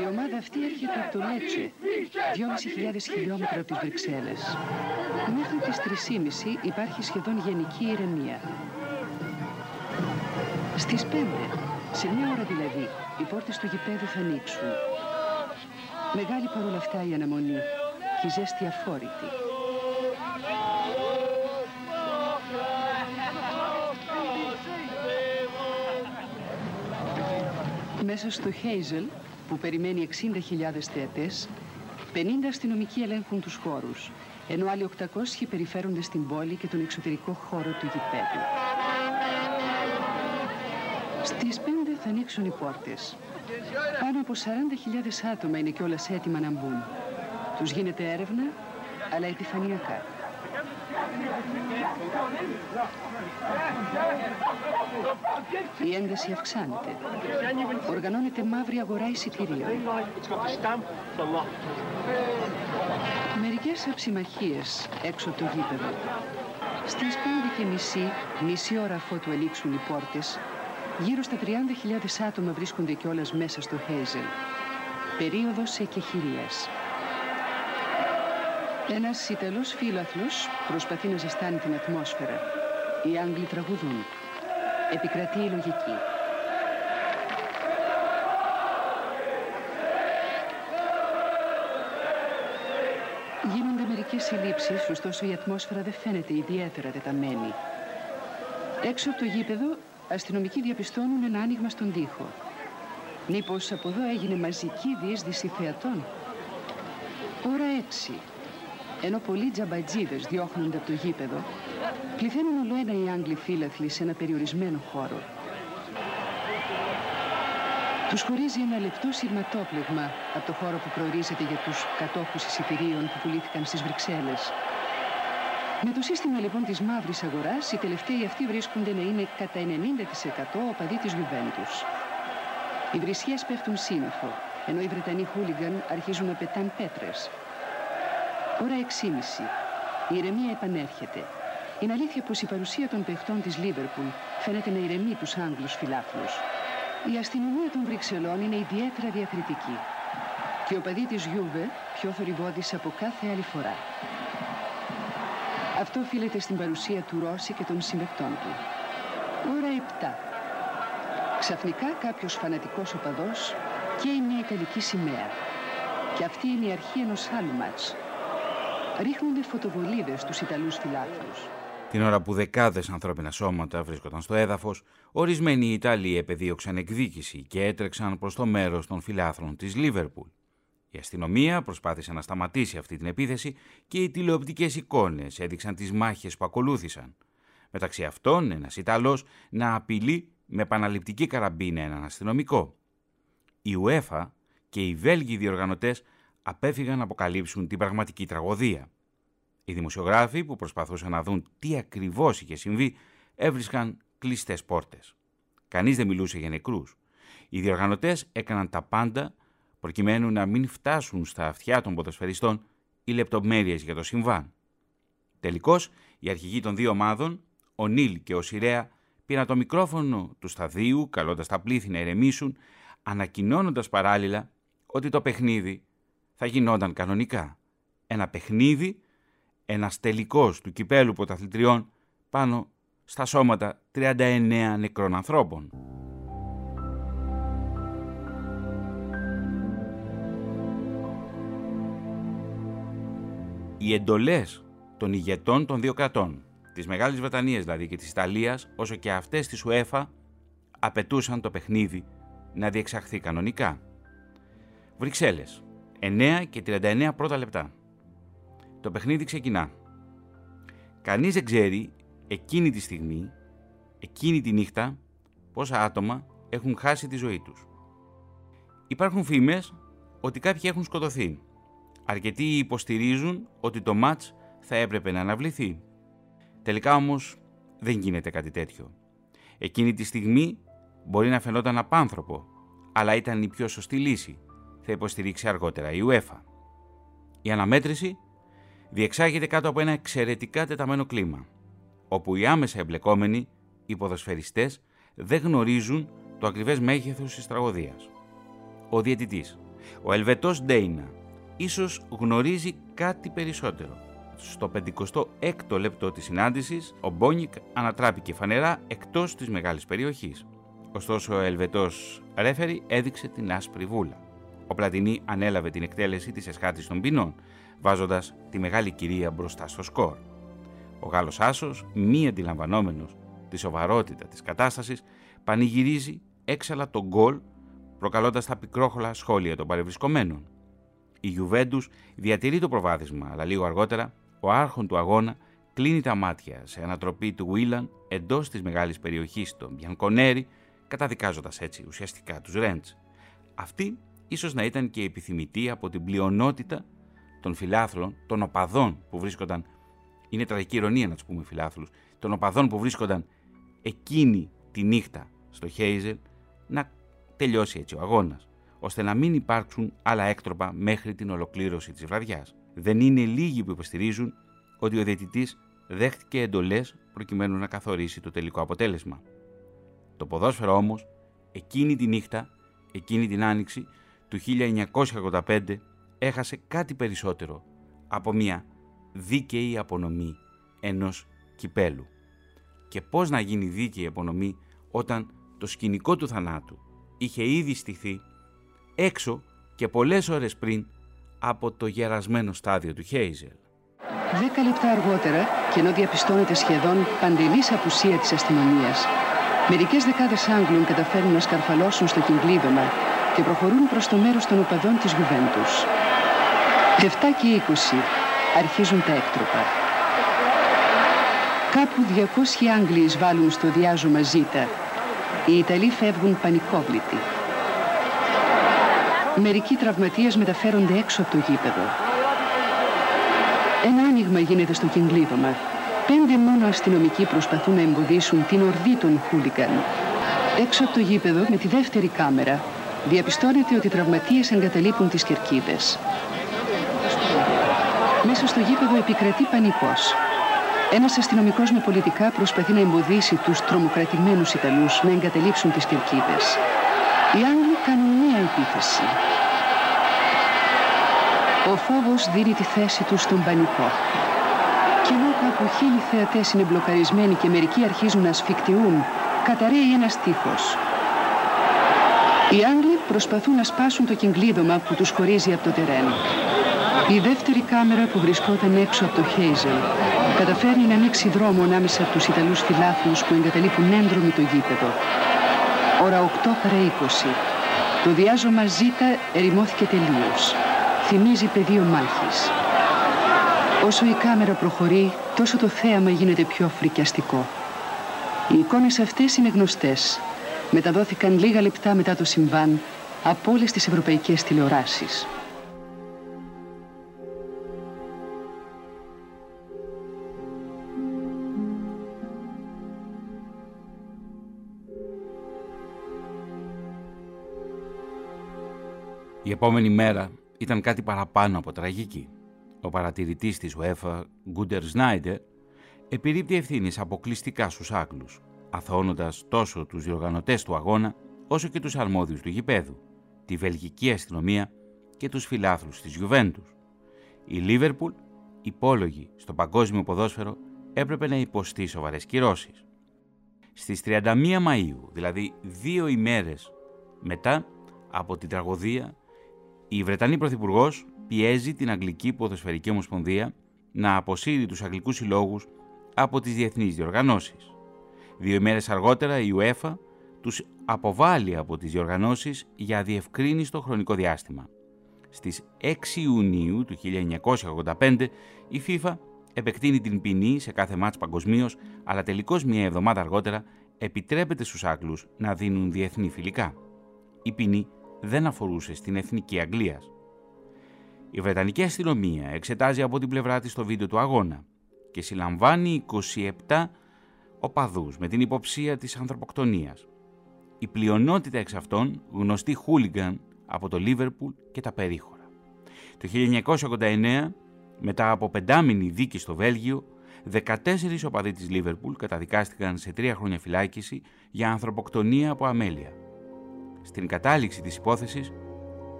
Η ομάδα αυτή έρχεται από το Λέτσε, 2.500 χιλιόμετρα από τις Βρυξέλλες. Μέχρι τις 3.30 υπάρχει σχεδόν γενική ηρεμία. Στις 5, σε μια ώρα δηλαδή, οι πόρτες του γηπέδου θα ανοίξουν. Μεγάλη παρόλα αυτά η αναμονή και η ζέστη αφόρητη. Μέσα στο Χέιζελ, που περιμένει 60.000 θεατές, 50 αστυνομικοί ελέγχουν τους χώρους, ενώ άλλοι 800 περιφέρονται στην πόλη και τον εξωτερικό χώρο του γηπέδου. Στις 5 θα ανοίξουν οι πόρτες. Πάνω από 40.000 άτομα είναι κιόλας έτοιμα να μπουν. Τους γίνεται έρευνα, αλλά επιφανειακά. Η ένταση αυξάνεται. Οργανώνεται μαύρη αγορά εισιτηρίων. Μερικές αψιμαχίες έξω από το γήπεδο. Στις πέντε και μισή, μισή ώρα αφού του ανοίξουν οι πόρτες, γύρω στα 30.000 άτομα βρίσκονται κιόλας μέσα στο Χέιζελ. Περίοδος εκεχηρίας. Ένας Ιταλός φίλαθλος προσπαθεί να ζεστάνει την ατμόσφαιρα. Οι Άγγλοι τραγουδούν. Επικρατεί η λογική. Γίνονται μερικές συλλήψεις, ωστόσο η ατμόσφαιρα δεν φαίνεται ιδιαίτερα τεταμένη. Έξω από το γήπεδο, αστυνομικοί διαπιστώνουν ένα άνοιγμα στον τοίχο. Μήπως από εδώ έγινε μαζική διέσδυση θεατών; Ώρα έξι. Ενώ πολλοί τζαμπατζίδες διώχνονται από το γήπεδο, πληθαίνουν όλο ένα οι Άγγλοι φύλαθλοι σε ένα περιορισμένο χώρο. Τους χωρίζει ένα λεπτό σειρματόπλεγμα από το χώρο που προορίζεται για τους κατόχους εισιτηρίων που πουλήθηκαν στις Βρυξέλλες. Με το σύστημα λοιπόν της μαύρης αγοράς, οι τελευταίοι αυτοί βρίσκονται να είναι κατά 90% οπαδοί της Γιουβέντους. Οι βρισιές πέφτουν σύννεφο, ενώ οι Βρετανοί χούλιγκαν αρχίζουν να πετάν πέτρες. Ώρα 6.30. Η ηρεμία επανέρχεται. Είναι αλήθεια πως η παρουσία των παιχτών της Λίβερπουλ φαίνεται να ηρεμεί τους Άγγλους φιλάθλους. Η αστυνομία των Βρυξελών είναι ιδιαίτερα διακριτική. Και ο παδί της Γιούβε πιο θορυβόδης από κάθε άλλη φορά. Αυτό οφείλεται στην παρουσία του Ρώση και των συμπεκτών του. Ώρα 7. Ξαφνικά κάποιος φανατικός οπαδός καίει μια Ιταλική σημαία. Και αυτή είναι η αρχή ενός άλλου μάτς ρίχνονται φωτοβολίδες στους Ιταλούς φιλάθλους. Την ώρα που δεκάδες ανθρώπινα σώματα βρίσκονταν στο έδαφος, ορισμένοι Ιταλοί επεδίωξαν εκδίκηση και έτρεξαν προς το μέρος των φιλάθλων της Λίβερπουλ. Η αστυνομία προσπάθησε να σταματήσει αυτή την επίθεση και οι τηλεοπτικές εικόνες έδειξαν τις μάχες που ακολούθησαν. Μεταξύ αυτών ένας Ιταλός να απειλεί με επαναληπτική καραμπίνα έναν αστυνομικό. Η UEFA και οι Βέλγοι διοργανωτές απέφυγαν να αποκαλύψουν την πραγματική τραγωδία. Οι δημοσιογράφοι που προσπαθούσαν να δουν τι ακριβώς είχε συμβεί έβρισκαν κλειστές πόρτες. Κανείς δεν μιλούσε για νεκρούς. Οι διοργανωτές έκαναν τα πάντα προκειμένου να μην φτάσουν στα αυτιά των ποδοσφαιριστών οι λεπτομέρειες για το συμβάν. Τελικώς, οι αρχηγοί των δύο ομάδων, ο Νίλ και ο Σιρέα, πήραν το μικρόφωνο του σταδίου, καλώντας τα πλήθη να ηρεμήσουν, ανακοινώνοντας παράλληλα ότι το παιχνίδι θα γινόταν κανονικά. Ένα παιχνίδι, ένας τελικός του κυπέλου πρωταθλητριών πάνω στα σώματα 39 νεκρών ανθρώπων. Οι εντολές των ηγετών των δύο κρατών, της Μεγάλης Βρετανίας δηλαδή και της Ιταλίας, όσο και αυτές της UEFA, απαιτούσαν το παιχνίδι να διεξαχθεί κανονικά. Βρυξέλλες, 9 και 39 πρώτα λεπτά. Το παιχνίδι ξεκινά. Κανείς δεν ξέρει εκείνη τη στιγμή, εκείνη τη νύχτα, πόσα άτομα έχουν χάσει τη ζωή τους. Υπάρχουν φήμες ότι κάποιοι έχουν σκοτωθεί. Αρκετοί υποστηρίζουν ότι το μάτς θα έπρεπε να αναβληθεί. Τελικά όμως δεν γίνεται κάτι τέτοιο. Εκείνη τη στιγμή μπορεί να φαινόταν απάνθρωπο, αλλά ήταν η πιο σωστή λύση. Θα υποστηρίξει αργότερα η UEFA. Η αναμέτρηση διεξάγεται κάτω από ένα εξαιρετικά τεταμένο κλίμα όπου οι άμεσα εμπλεκόμενοι, οι ποδοσφαιριστές, δεν γνωρίζουν το ακριβές μέγεθος της τραγωδίας. Ο διαιτητής, ο Ελβετός Ντέινα, ίσως γνωρίζει κάτι περισσότερο. Στο 56ο λεπτό της συνάντησης, ο Μπόνικ ανατράπηκε φανερά εκτός της μεγάλης περιοχής. Ωστόσο, ο Ελβετός ρέφερη έδειξε την άσπρη βούλα. Ο Πλατινί ανέλαβε την εκτέλεση της εσχάτης των ποινών, βάζοντας τη μεγάλη κυρία μπροστά στο σκορ. Ο Γάλλος Άσος, μη αντιλαμβανόμενος τη σοβαρότητα της κατάστασης, πανηγυρίζει έξαλα τον γκολ προκαλώντας τα πικρόχολα σχόλια των παρευρισκομένων. Η Γιουβέντους διατηρεί το προβάδισμα, αλλά λίγο αργότερα ο άρχον του αγώνα κλείνει τα μάτια σε ανατροπή του Βίλαν εντός της μεγάλης περιοχής των Μπιανκονέρι, καταδικάζοντας έτσι ουσιαστικά τους Ρέντς. Αυτή ίσως να ήταν και επιθυμητή από την πλειονότητα των φιλάθλων, των οπαδών που βρίσκονταν είναι τραγική ηρωνία να τους πούμε φιλάθλους, των οπαδών που βρίσκονταν εκείνη τη νύχτα στο Χέιζελ να τελειώσει έτσι ο αγώνας, ώστε να μην υπάρξουν άλλα έκτροπα μέχρι την ολοκλήρωση της βραδιάς. Δεν είναι λίγοι που υποστηρίζουν ότι ο διαιτητής δέχτηκε εντολές προκειμένου να καθορίσει το τελικό αποτέλεσμα. Το ποδόσφαιρο όμως, εκείνη τη νύχτα, εκείνη την άνοιξη του 1985 έχασε κάτι περισσότερο από μια δίκαιη απονομή ενός κυπέλου. Και πώς να γίνει δίκαιη απονομή όταν το σκηνικό του θανάτου είχε ήδη στηθεί έξω και πολλές ώρες πριν από το γερασμένο στάδιο του Χέιζελ. Δέκα λεπτά αργότερα, και ενώ διαπιστώνεται σχεδόν παντελής απουσία της αστυνομίας, μερικές δεκάδες Άγγλων καταφέρνουν να σκαρφαλώσουν στο κυγκλίδωμα και προχωρούν προς το μέρος των οπαδών της Γιουβέντους. 7 και 20 αρχίζουν τα έκτροπα. Κάπου 200 Άγγλοι εισβάλλουν στο διάζωμα Ζήτα. Οι Ιταλοί φεύγουν πανικόβλητοι. Μερικοί τραυματίες μεταφέρονται έξω από το γήπεδο. Ένα άνοιγμα γίνεται στο κυγκλίδωμα. Πέντε μόνο αστυνομικοί προσπαθούν να εμποδίσουν την ορδή των χούλικαν. Έξω από το γήπεδο, με τη δεύτερη κάμερα, διαπιστώνεται ότι οι τραυματίες εγκαταλείπουν τις κερκίδες. Μέσα στο γήπεδο επικρατεί πανικός. Ένας αστυνομικός με πολιτικά προσπαθεί να εμποδίσει τους τρομοκρατημένους Ιταλούς να εγκαταλείψουν τις κερκίδες. Οι Άγγλοι κάνουν μία επίθεση. Ο φόβος δίνει τη θέση τους στον πανικό. Και ενώ κάπου χίλιοι θεατές είναι μπλοκαρισμένοι και μερικοί αρχίζουν να ασφικτιούν, καταραίει ένας τείχος. Οι Άγγλοι προσπαθούν να σπάσουν το κυγκλίδωμα που τους χωρίζει από το τερέν. Η δεύτερη κάμερα που βρισκόταν έξω από το Χέιζελ καταφέρνει να ανοίξει δρόμο ανάμεσα από τους Ιταλούς φιλάθλους που εγκαταλείπουν έντρομοι το γήπεδο. Ώρα 8 παρά 20. Το διάζωμα ζήτα ερημώθηκε τελείως. Θυμίζει πεδίο μάχης. Όσο η κάμερα προχωρεί, τόσο το θέαμα γίνεται πιο φρικιαστικό. Οι εικόνες αυτές είναι γνωστές. Μεταδόθηκαν λίγα λεπτά μετά το συμβάν από όλες τις ευρωπαϊκές τηλεοράσεις. Η επόμενη μέρα ήταν κάτι παραπάνω από τραγική. Ο παρατηρητής της UEFA, Γκούντερ Σνάιντερ, επιρρύπτει ευθύνη αποκλειστικά στους Άγγλους, αθώνοντας τόσο τους διοργανωτές του αγώνα, όσο και τους αρμόδιους του γηπέδου, τη βελγική αστυνομία και τους φιλάθλους της Γιουβέντους. Η Λίβερπουλ, υπόλογη στο παγκόσμιο ποδόσφαιρο, έπρεπε να υποστεί σοβαρές κυρώσεις. Στις 31 Μαΐου, δηλαδή δύο ημέρες μετά από την τραγωδία, η Βρετανή Πρωθυπουργός πιέζει την Αγγλική Ποδοσφαιρική Ομοσπονδία να αποσύρει τους Αγγλικούς συλλόγους από τις διεθνείς διοργανώσεις. Δύο ημέρες αργότερα η UEFA τους αποβάλλει από τις διοργανώσεις για διευκρίνιστο χρονικό διάστημα. Στις 6 Ιουνίου του 1985 η FIFA επεκτείνει την ποινή σε κάθε μάτς παγκοσμίως, αλλά τελικώς μια εβδομάδα αργότερα επιτρέπεται στους Άγγλους να δίνουν διεθνή φιλικά. Η ποινή δεν αφορούσε στην εθνική Αγγλία. Η Βρετανική αστυνομία εξετάζει από την πλευρά της το βίντεο του αγώνα και συλλαμβάνει 27 οπαδούς με την υποψία της ανθρωποκτονίας. Η πλειονότητα εξ αυτών γνωστοί χούλιγκαν από το Λίβερπουλ και τα περίχωρα. Το 1989, μετά από πεντάμινη δίκη στο Βέλγιο, 14 οπαδοί της Λίβερπουλ καταδικάστηκαν σε τρία χρόνια φυλάκιση για ανθρωποκτονία από αμέλεια. Στην κατάληξη της υπόθεσης,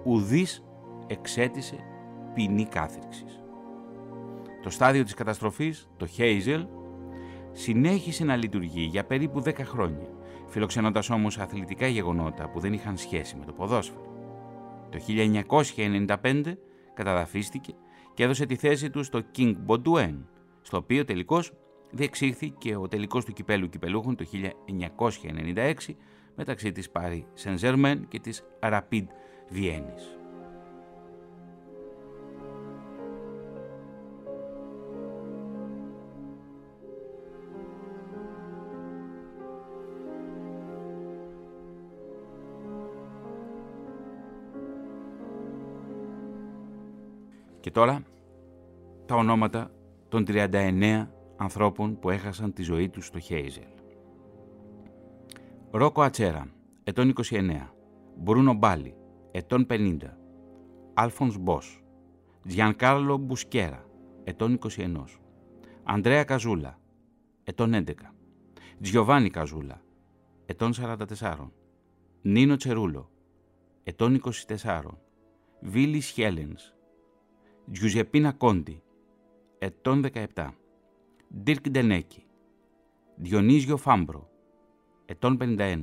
ουδής εξέτησε ποινή κάθριξης. Το στάδιο της καταστροφής, το Hazel, συνέχισε να λειτουργεί για περίπου 10 χρόνια, φιλοξενώντας όμως αθλητικά γεγονότα που δεν είχαν σχέση με το ποδόσφαιρο. Το 1995 καταδαφίστηκε και έδωσε τη θέση του στο King Baudouin, στο οποίο τελικώς διεξήχθηκε ο τελικός του κυπέλου κυπελούχων το 1996 μεταξύ της Paris Saint-Germain και της Rapid Βιέννης. Και τώρα τα ονόματα των 39 ανθρώπων που έχασαν τη ζωή τους στο Χέιζελ. Ρόκο Ατσέρα, ετών 29. Μπρούνο Μπάλι, ετών 50. Άλφονς Μπός. Τζιανκάρλο Μπουσκέρα, ετών 21. Ανδρέα Καζούλα, ετών 11. Τζιοβάνι Καζούλα, ετών 44. Νίνο Τσερούλο, ετών 24. Βίλι Χέλενς, Τζουζεπίνα Κόντι, ετών 17. Ντιρκ Ντενέκη, Διονίζιο Φάμπρο, ετών 51.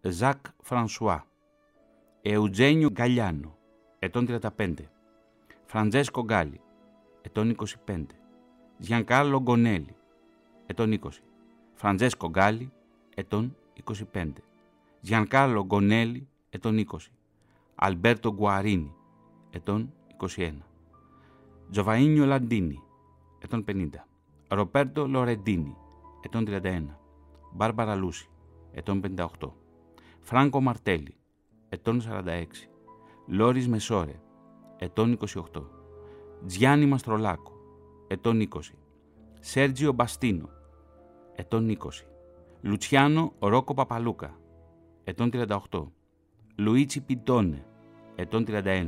Ζακ Φρανσουά, Εουτζένιο Γκαλιάνο, ετών 35. Φραντζέσκο Γκάλι, ετών 25. Γιανκάρλο Γκονέλη, ετών 20. Φραντζέσκο Γκάλι, ετών 25. Γιανκάρλο Γκονέλη, ετών 20. Αλμπέρτο Γκουαρίνι, ετών 21. Τζοβαΐνιο Λαντίνι, ετών 50. Ροπέρτο Λορεντίνι, ετών 31. Μπάρμπαρα Λούση, ετών 58. Φράνκο Μαρτέλη, ετών 46. Λόρις Μεσόρε, ετών 28. Τζιάννη Μαστρολάκο, ετών 20. Σέρτζιο Μπαστίνο, ετών 20. Λουτσιάνο Ρόκο Παπαλούκα, ετών 38. Λουίτσι Πιντόνε, ετών 31.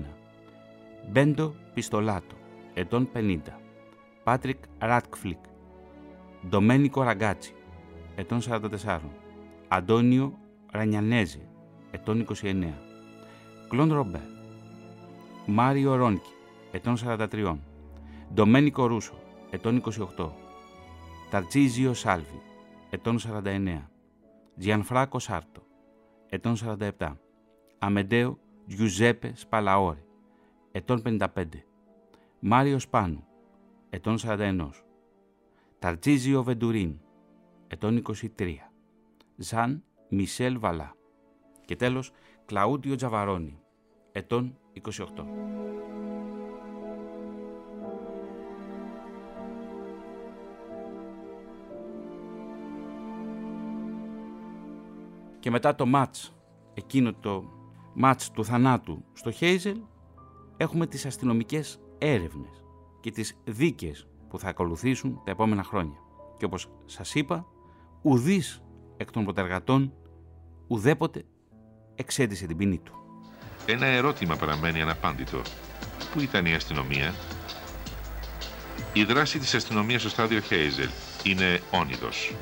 Μπέντο Πιστολάτο, ετών 50. Πάτρικ Ράντκλιφ, Ντομένικο Ραγκάτσι, ετών 44. Αντώνιο Ρανιανέζε, ετών 29. Κλον Ρομπέ. Μάριο Ρόνκι, ετών 43. Ντομένικο Ρούσο, ετών 28. Ταρτσίζιο Σάλβι, ετών 49. Τζιανφράκο Σάρτο, ετών 47. Αμεντέο Γιουζέπε Σπαλαόρε, ετών 55. Μάριος Πάνου, ετών 41. Ταρτζίζιο Βεντουρίν, ετών 23. Ζαν Μισελ Βαλά. Και τέλος, Κλαούντιο Τζαβαρόνι, ετών 28. Και μετά το μάτς, εκείνο το μάτς του θανάτου στο Χέιζελ, έχουμε τις αστυνομικές έρευνες και τις δίκες που θα ακολουθήσουν τα επόμενα χρόνια. Και όπως σας είπα, ουδής εκ των προτεργατών ουδέποτε εξέτησε την ποινή του. Ένα ερώτημα παραμένει αναπάντητο. Πού ήταν η αστυνομία; Η δράση της αστυνομίας στο στάδιο Χέιζελ είναι όνειδος.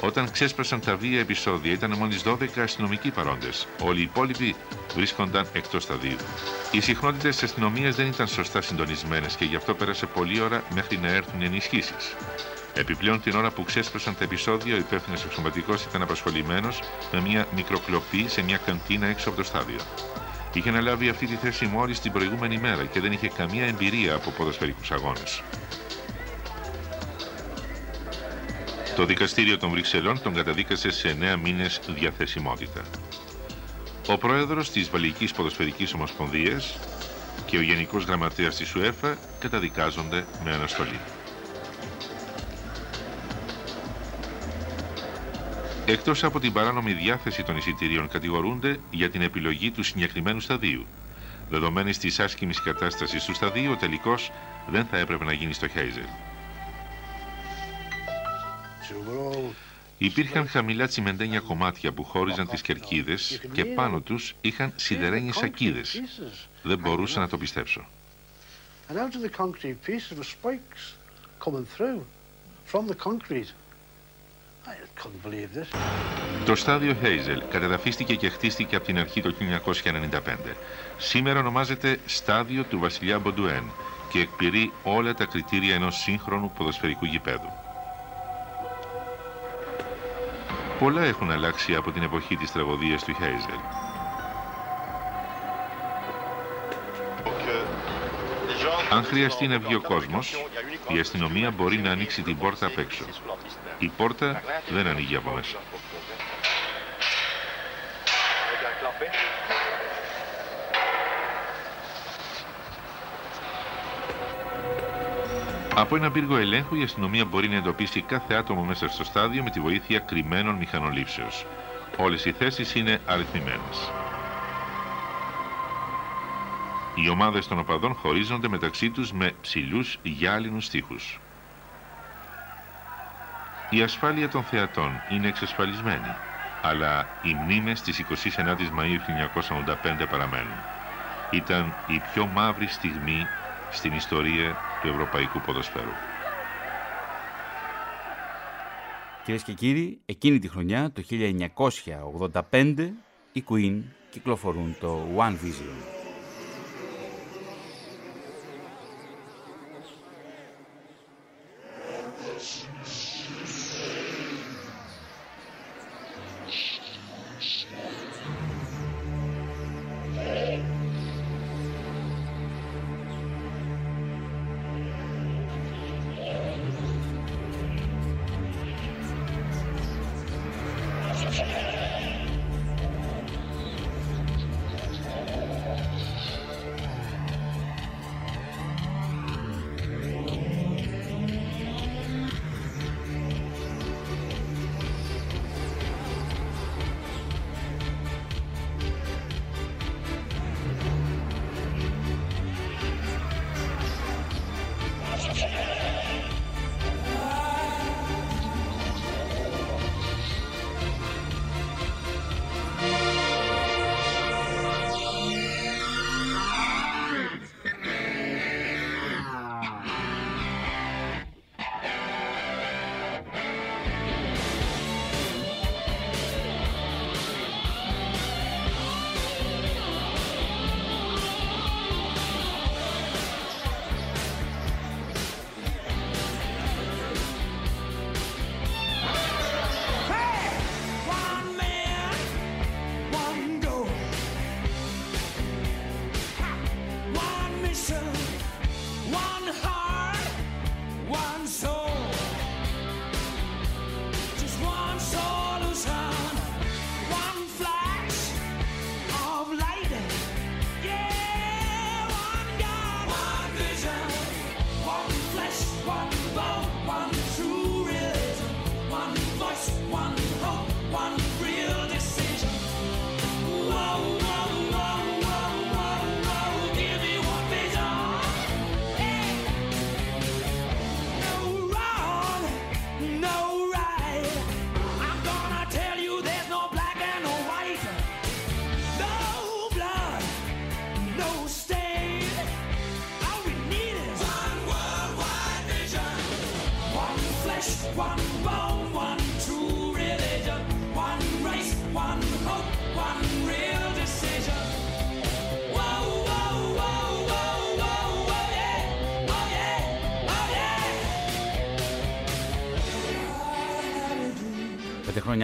Όταν ξέσπασαν τα βία επεισόδια ήταν μόλις 12 αστυνομικοί παρόντες. Όλοι οι υπόλοιποι βρίσκονταν εκτός σταδίου. Οι συχνότητες της αστυνομίας δεν ήταν σωστά συντονισμένες και γι' αυτό πέρασε πολλή ώρα μέχρι να έρθουν ενισχύσεις. Επιπλέον, την ώρα που ξέσπασαν τα επεισόδια, ο υπεύθυνος εξωματικός ήταν απασχολημένος με μια μικροκλοπή σε μια καντίνα έξω από το στάδιο. Είχε αναλάβει αυτή τη θέση μόλις την προηγούμενη μέρα και δεν είχε καμία εμπειρία από ποδοσφαιρικούς αγώνες. Το δικαστήριο των Βρυξελών τον καταδίκασε σε 9 μήνες διαθεσιμότητα. Ο πρόεδρος της Βαλικής Ποδοσφαιρικής Ομοσπονδίας και ο Γενικός Γραμματέας της ΟΕΦΑ καταδικάζονται με αναστολή. Εκτός από την παράνομη διάθεση των εισιτηρίων κατηγορούνται για την επιλογή του συγκεκριμένου σταδίου. Δεδομένης της άσκημης κατάστασης του σταδίου, ο τελικός δεν θα έπρεπε να γίνει στο Χέιζελ. Υπήρχαν χαμηλά τσιμεντένια κομμάτια που χώριζαν τις κερκίδες και πάνω τους είχαν σιδερένιες σακίδες. Δεν μπορούσα να το πιστέψω. Το στάδιο Χέιζελ κατεδαφίστηκε και χτίστηκε από την αρχή το 1995. Σήμερα ονομάζεται Στάδιο του Βασιλιά Μποντουέν και εκπληρεί όλα τα κριτήρια ενός σύγχρονου ποδοσφαιρικού γηπέδου. Πολλά έχουν αλλάξει από την εποχή της τραγωδίας του Χέιζελ. Αν χρειαστεί να βγει ο κόσμος, η αστυνομία μπορεί να ανοίξει την πόρτα απ' έξω. Η πόρτα δεν ανοίγει από μέσα. Από ένα πύργο ελέγχου η αστυνομία μπορεί να εντοπίσει κάθε άτομο μέσα στο στάδιο με τη βοήθεια κρυμμένων μηχανολήψεως. Όλες οι θέσεις είναι αριθμημένες. Οι ομάδες των οπαδών χωρίζονται μεταξύ τους με ψηλούς γυάλινους στίχους. Η ασφάλεια των θεατών είναι εξασφαλισμένη, αλλά οι μνήμες της 29ης Μαΐου 1985 παραμένουν. Ήταν η πιο μαύρη στιγμή στην ιστορία του ευρωπαϊκού ποδοσφαίρου. Κυρίες και κύριοι, εκείνη τη χρονιά, το 1985, οι Queen κυκλοφορούν το One Vision.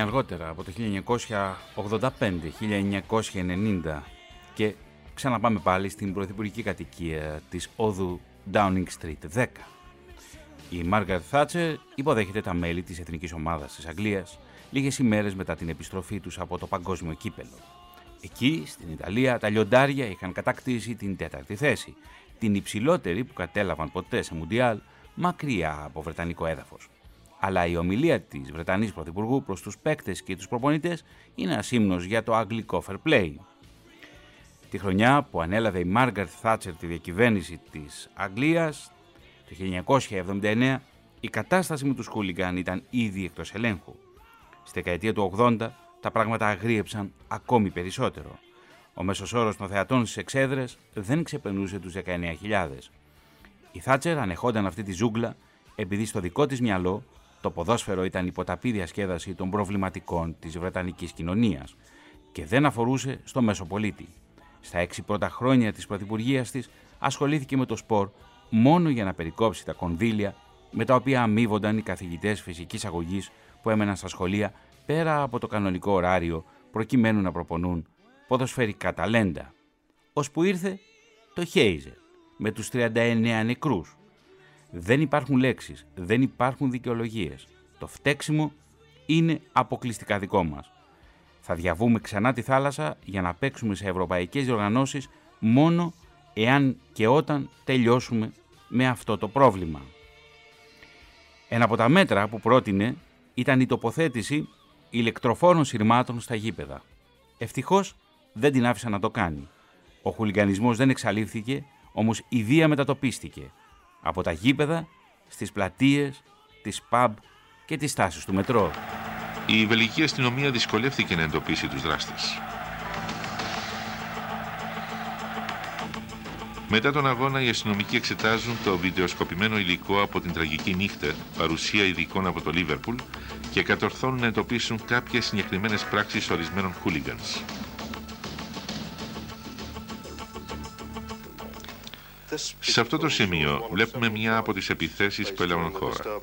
Αργότερα, από το 1985-1990 και ξαναπάμε πάλι στην πρωθυπουργική κατοικία της όδου Downing Street 10. Η Μάργαρετ Θάτσερ υποδέχεται τα μέλη της εθνικής ομάδας της Αγγλίας λίγες ημέρες μετά την επιστροφή τους από το παγκόσμιο κύπελο. Εκεί, στην Ιταλία, τα λιοντάρια είχαν κατακτήσει την τέταρτη θέση, την υψηλότερη που κατέλαβαν ποτέ σε Μουντιάλ, μακριά από βρετανικό έδαφος. Αλλά η ομιλία της Βρετανής Πρωθυπουργού προς τους παίκτες και τους προπονητές είναι ένα ύμνος για το αγγλικό fair play. Τη χρονιά που ανέλαβε η Μάργαρτ Θάτσερ τη διακυβέρνηση της Αγγλίας, το 1979, η κατάσταση με τους χούλιγκαν ήταν ήδη εκτός ελέγχου. Στη δεκαετία του 80 τα πράγματα αγρίεψαν ακόμη περισσότερο. Ο μέσος όρος των θεατών στις εξέδρες δεν ξεπερνούσε τους 19.000. Η Θάτσερ ανεχόταν αυτή τη ζούγκλα επειδή στο δικό της μυαλό το ποδόσφαιρο ήταν υποταπή διασκέδαση των προβληματικών της Βρετανικής κοινωνίας και δεν αφορούσε στο μέσο πολίτη. Στα έξι πρώτα χρόνια της πρωθυπουργίας της ασχολήθηκε με το σπορ μόνο για να περικόψει τα κονδύλια με τα οποία αμείβονταν οι καθηγητές φυσικής αγωγής που έμεναν στα σχολεία πέρα από το κανονικό ωράριο προκειμένου να προπονούν ποδοσφαιρικά ταλέντα. Ως που ήρθε το Χέιζερ με τους 39 νεκρούς. Δεν υπάρχουν λέξεις, δεν υπάρχουν δικαιολογίες. Το φταίξιμο είναι αποκλειστικά δικό μας. Θα διαβούμε ξανά τη θάλασσα για να παίξουμε σε ευρωπαϊκές διοργανώσεις μόνο εάν και όταν τελειώσουμε με αυτό το πρόβλημα. Ένα από τα μέτρα που πρότεινε ήταν η τοποθέτηση ηλεκτροφόρων σειρμάτων στα γήπεδα. Ευτυχώς δεν την άφησαν να το κάνει. Ο χουλιγανισμός δεν εξαλείφθηκε, όμως η βία μετατοπίστηκε. Από τα γήπεδα, στις πλατείες, τις παμπ και τις στάσεις του μετρό. Η βελγική αστυνομία δυσκολεύτηκε να εντοπίσει τους δράστες. Μετά τον αγώνα, οι αστυνομικοί εξετάζουν το βιντεοσκοπημένο υλικό από την τραγική νύχτα, παρουσία ειδικών από το Λίβερπουλ και κατορθώνουν να εντοπίσουν κάποιες συγκεκριμένες πράξεις ορισμένων χούλιγκανς. Σε αυτό το σημείο βλέπουμε μια από τις επιθέσεις που έλαβαν χώρα.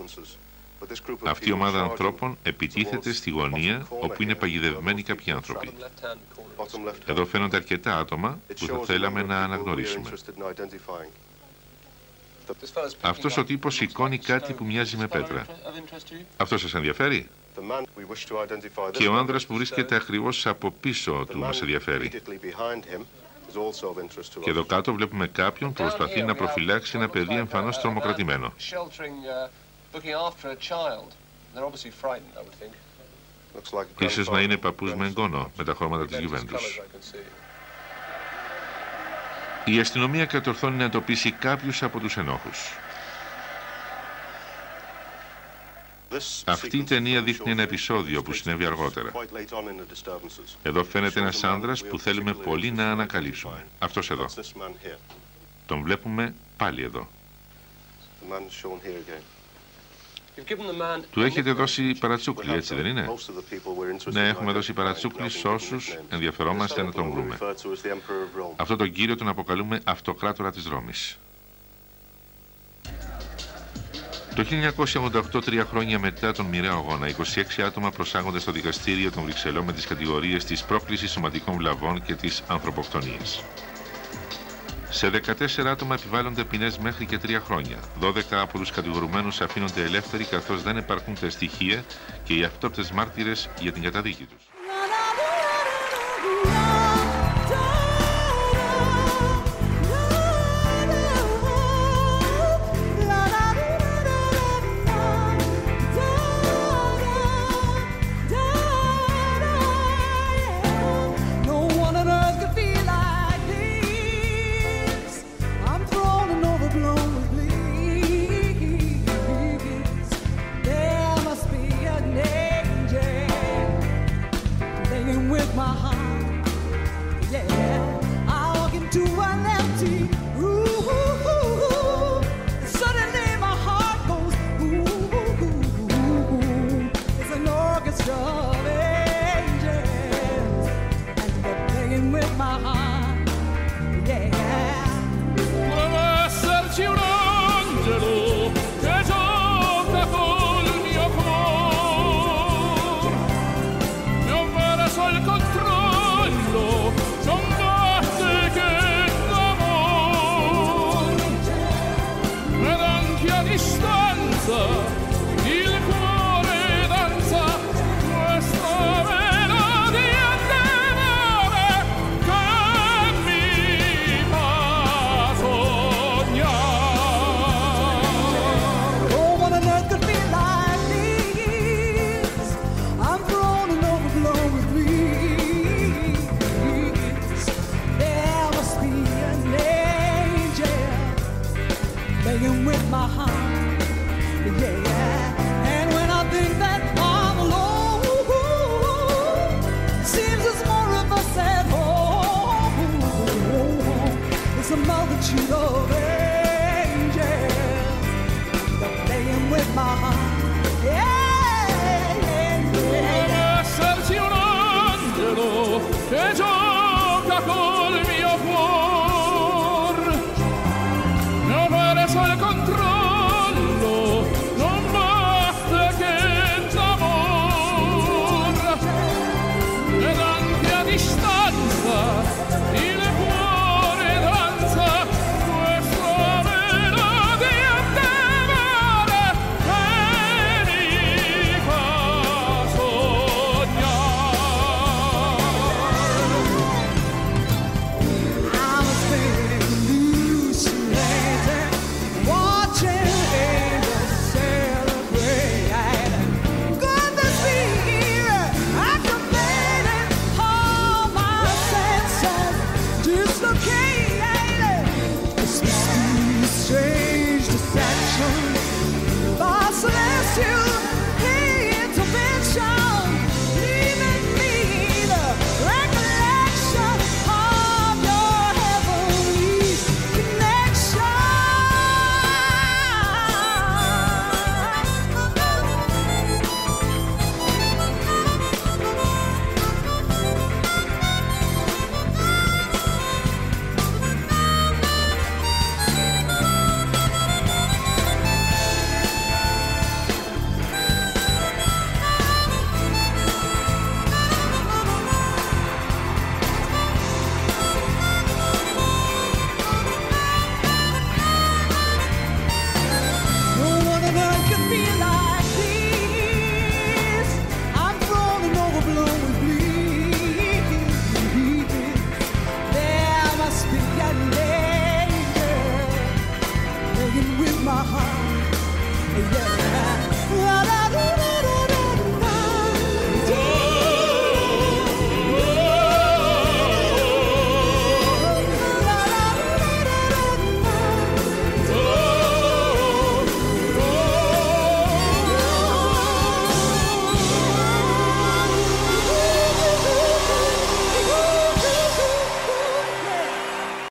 Αυτή η ομάδα ανθρώπων επιτίθεται στη γωνία όπου είναι παγιδευμένοι κάποιοι άνθρωποι. Εδώ φαίνονται αρκετά άτομα που θα θέλαμε να αναγνωρίσουμε. Αυτός ο τύπος σηκώνει κάτι που μοιάζει με πέτρα. Αυτό σας ενδιαφέρει; Και ο άνδρας που βρίσκεται ακριβώς από πίσω του μας ενδιαφέρει. Και εδώ κάτω βλέπουμε κάποιον που προσπαθεί να προφυλάξει ένα παιδί εμφανώς τρομοκρατημένο. Ίσως να είναι παππούς με εγγόνο με τα χρώματα της Γιουβέντους. Η αστυνομία κατορθώνει να εντοπίσει κάποιους από τους ενόχους. Αυτή η ταινία δείχνει ένα επεισόδιο που συνέβη αργότερα. Εδώ φαίνεται ένας άνδρας που θέλουμε πολύ να ανακαλύψουμε. Αυτός εδώ. Τον βλέπουμε πάλι εδώ. Του έχετε δώσει παρατσούκλι, έτσι δεν είναι; Ναι, έχουμε δώσει παρατσούκλι σε όσους ενδιαφερόμαστε να τον βρούμε. Αυτό τον κύριο τον αποκαλούμε Αυτοκράτορα της Ρώμης. Το 1988, τρία χρόνια μετά τον μοιραίο αγώνα, 26 άτομα προσάγονται στο δικαστήριο των Βρυξελών με τις κατηγορίες της πρόκλησης σωματικών βλαβών και της ανθρωποκτονίας. Σε 14 άτομα επιβάλλονται ποινές μέχρι και 3 χρόνια. 12 από του κατηγορουμένους αφήνονται ελεύθεροι καθώς δεν υπάρχουν τα στοιχεία και οι αυτόπτες μάρτυρες για την καταδίκη τους.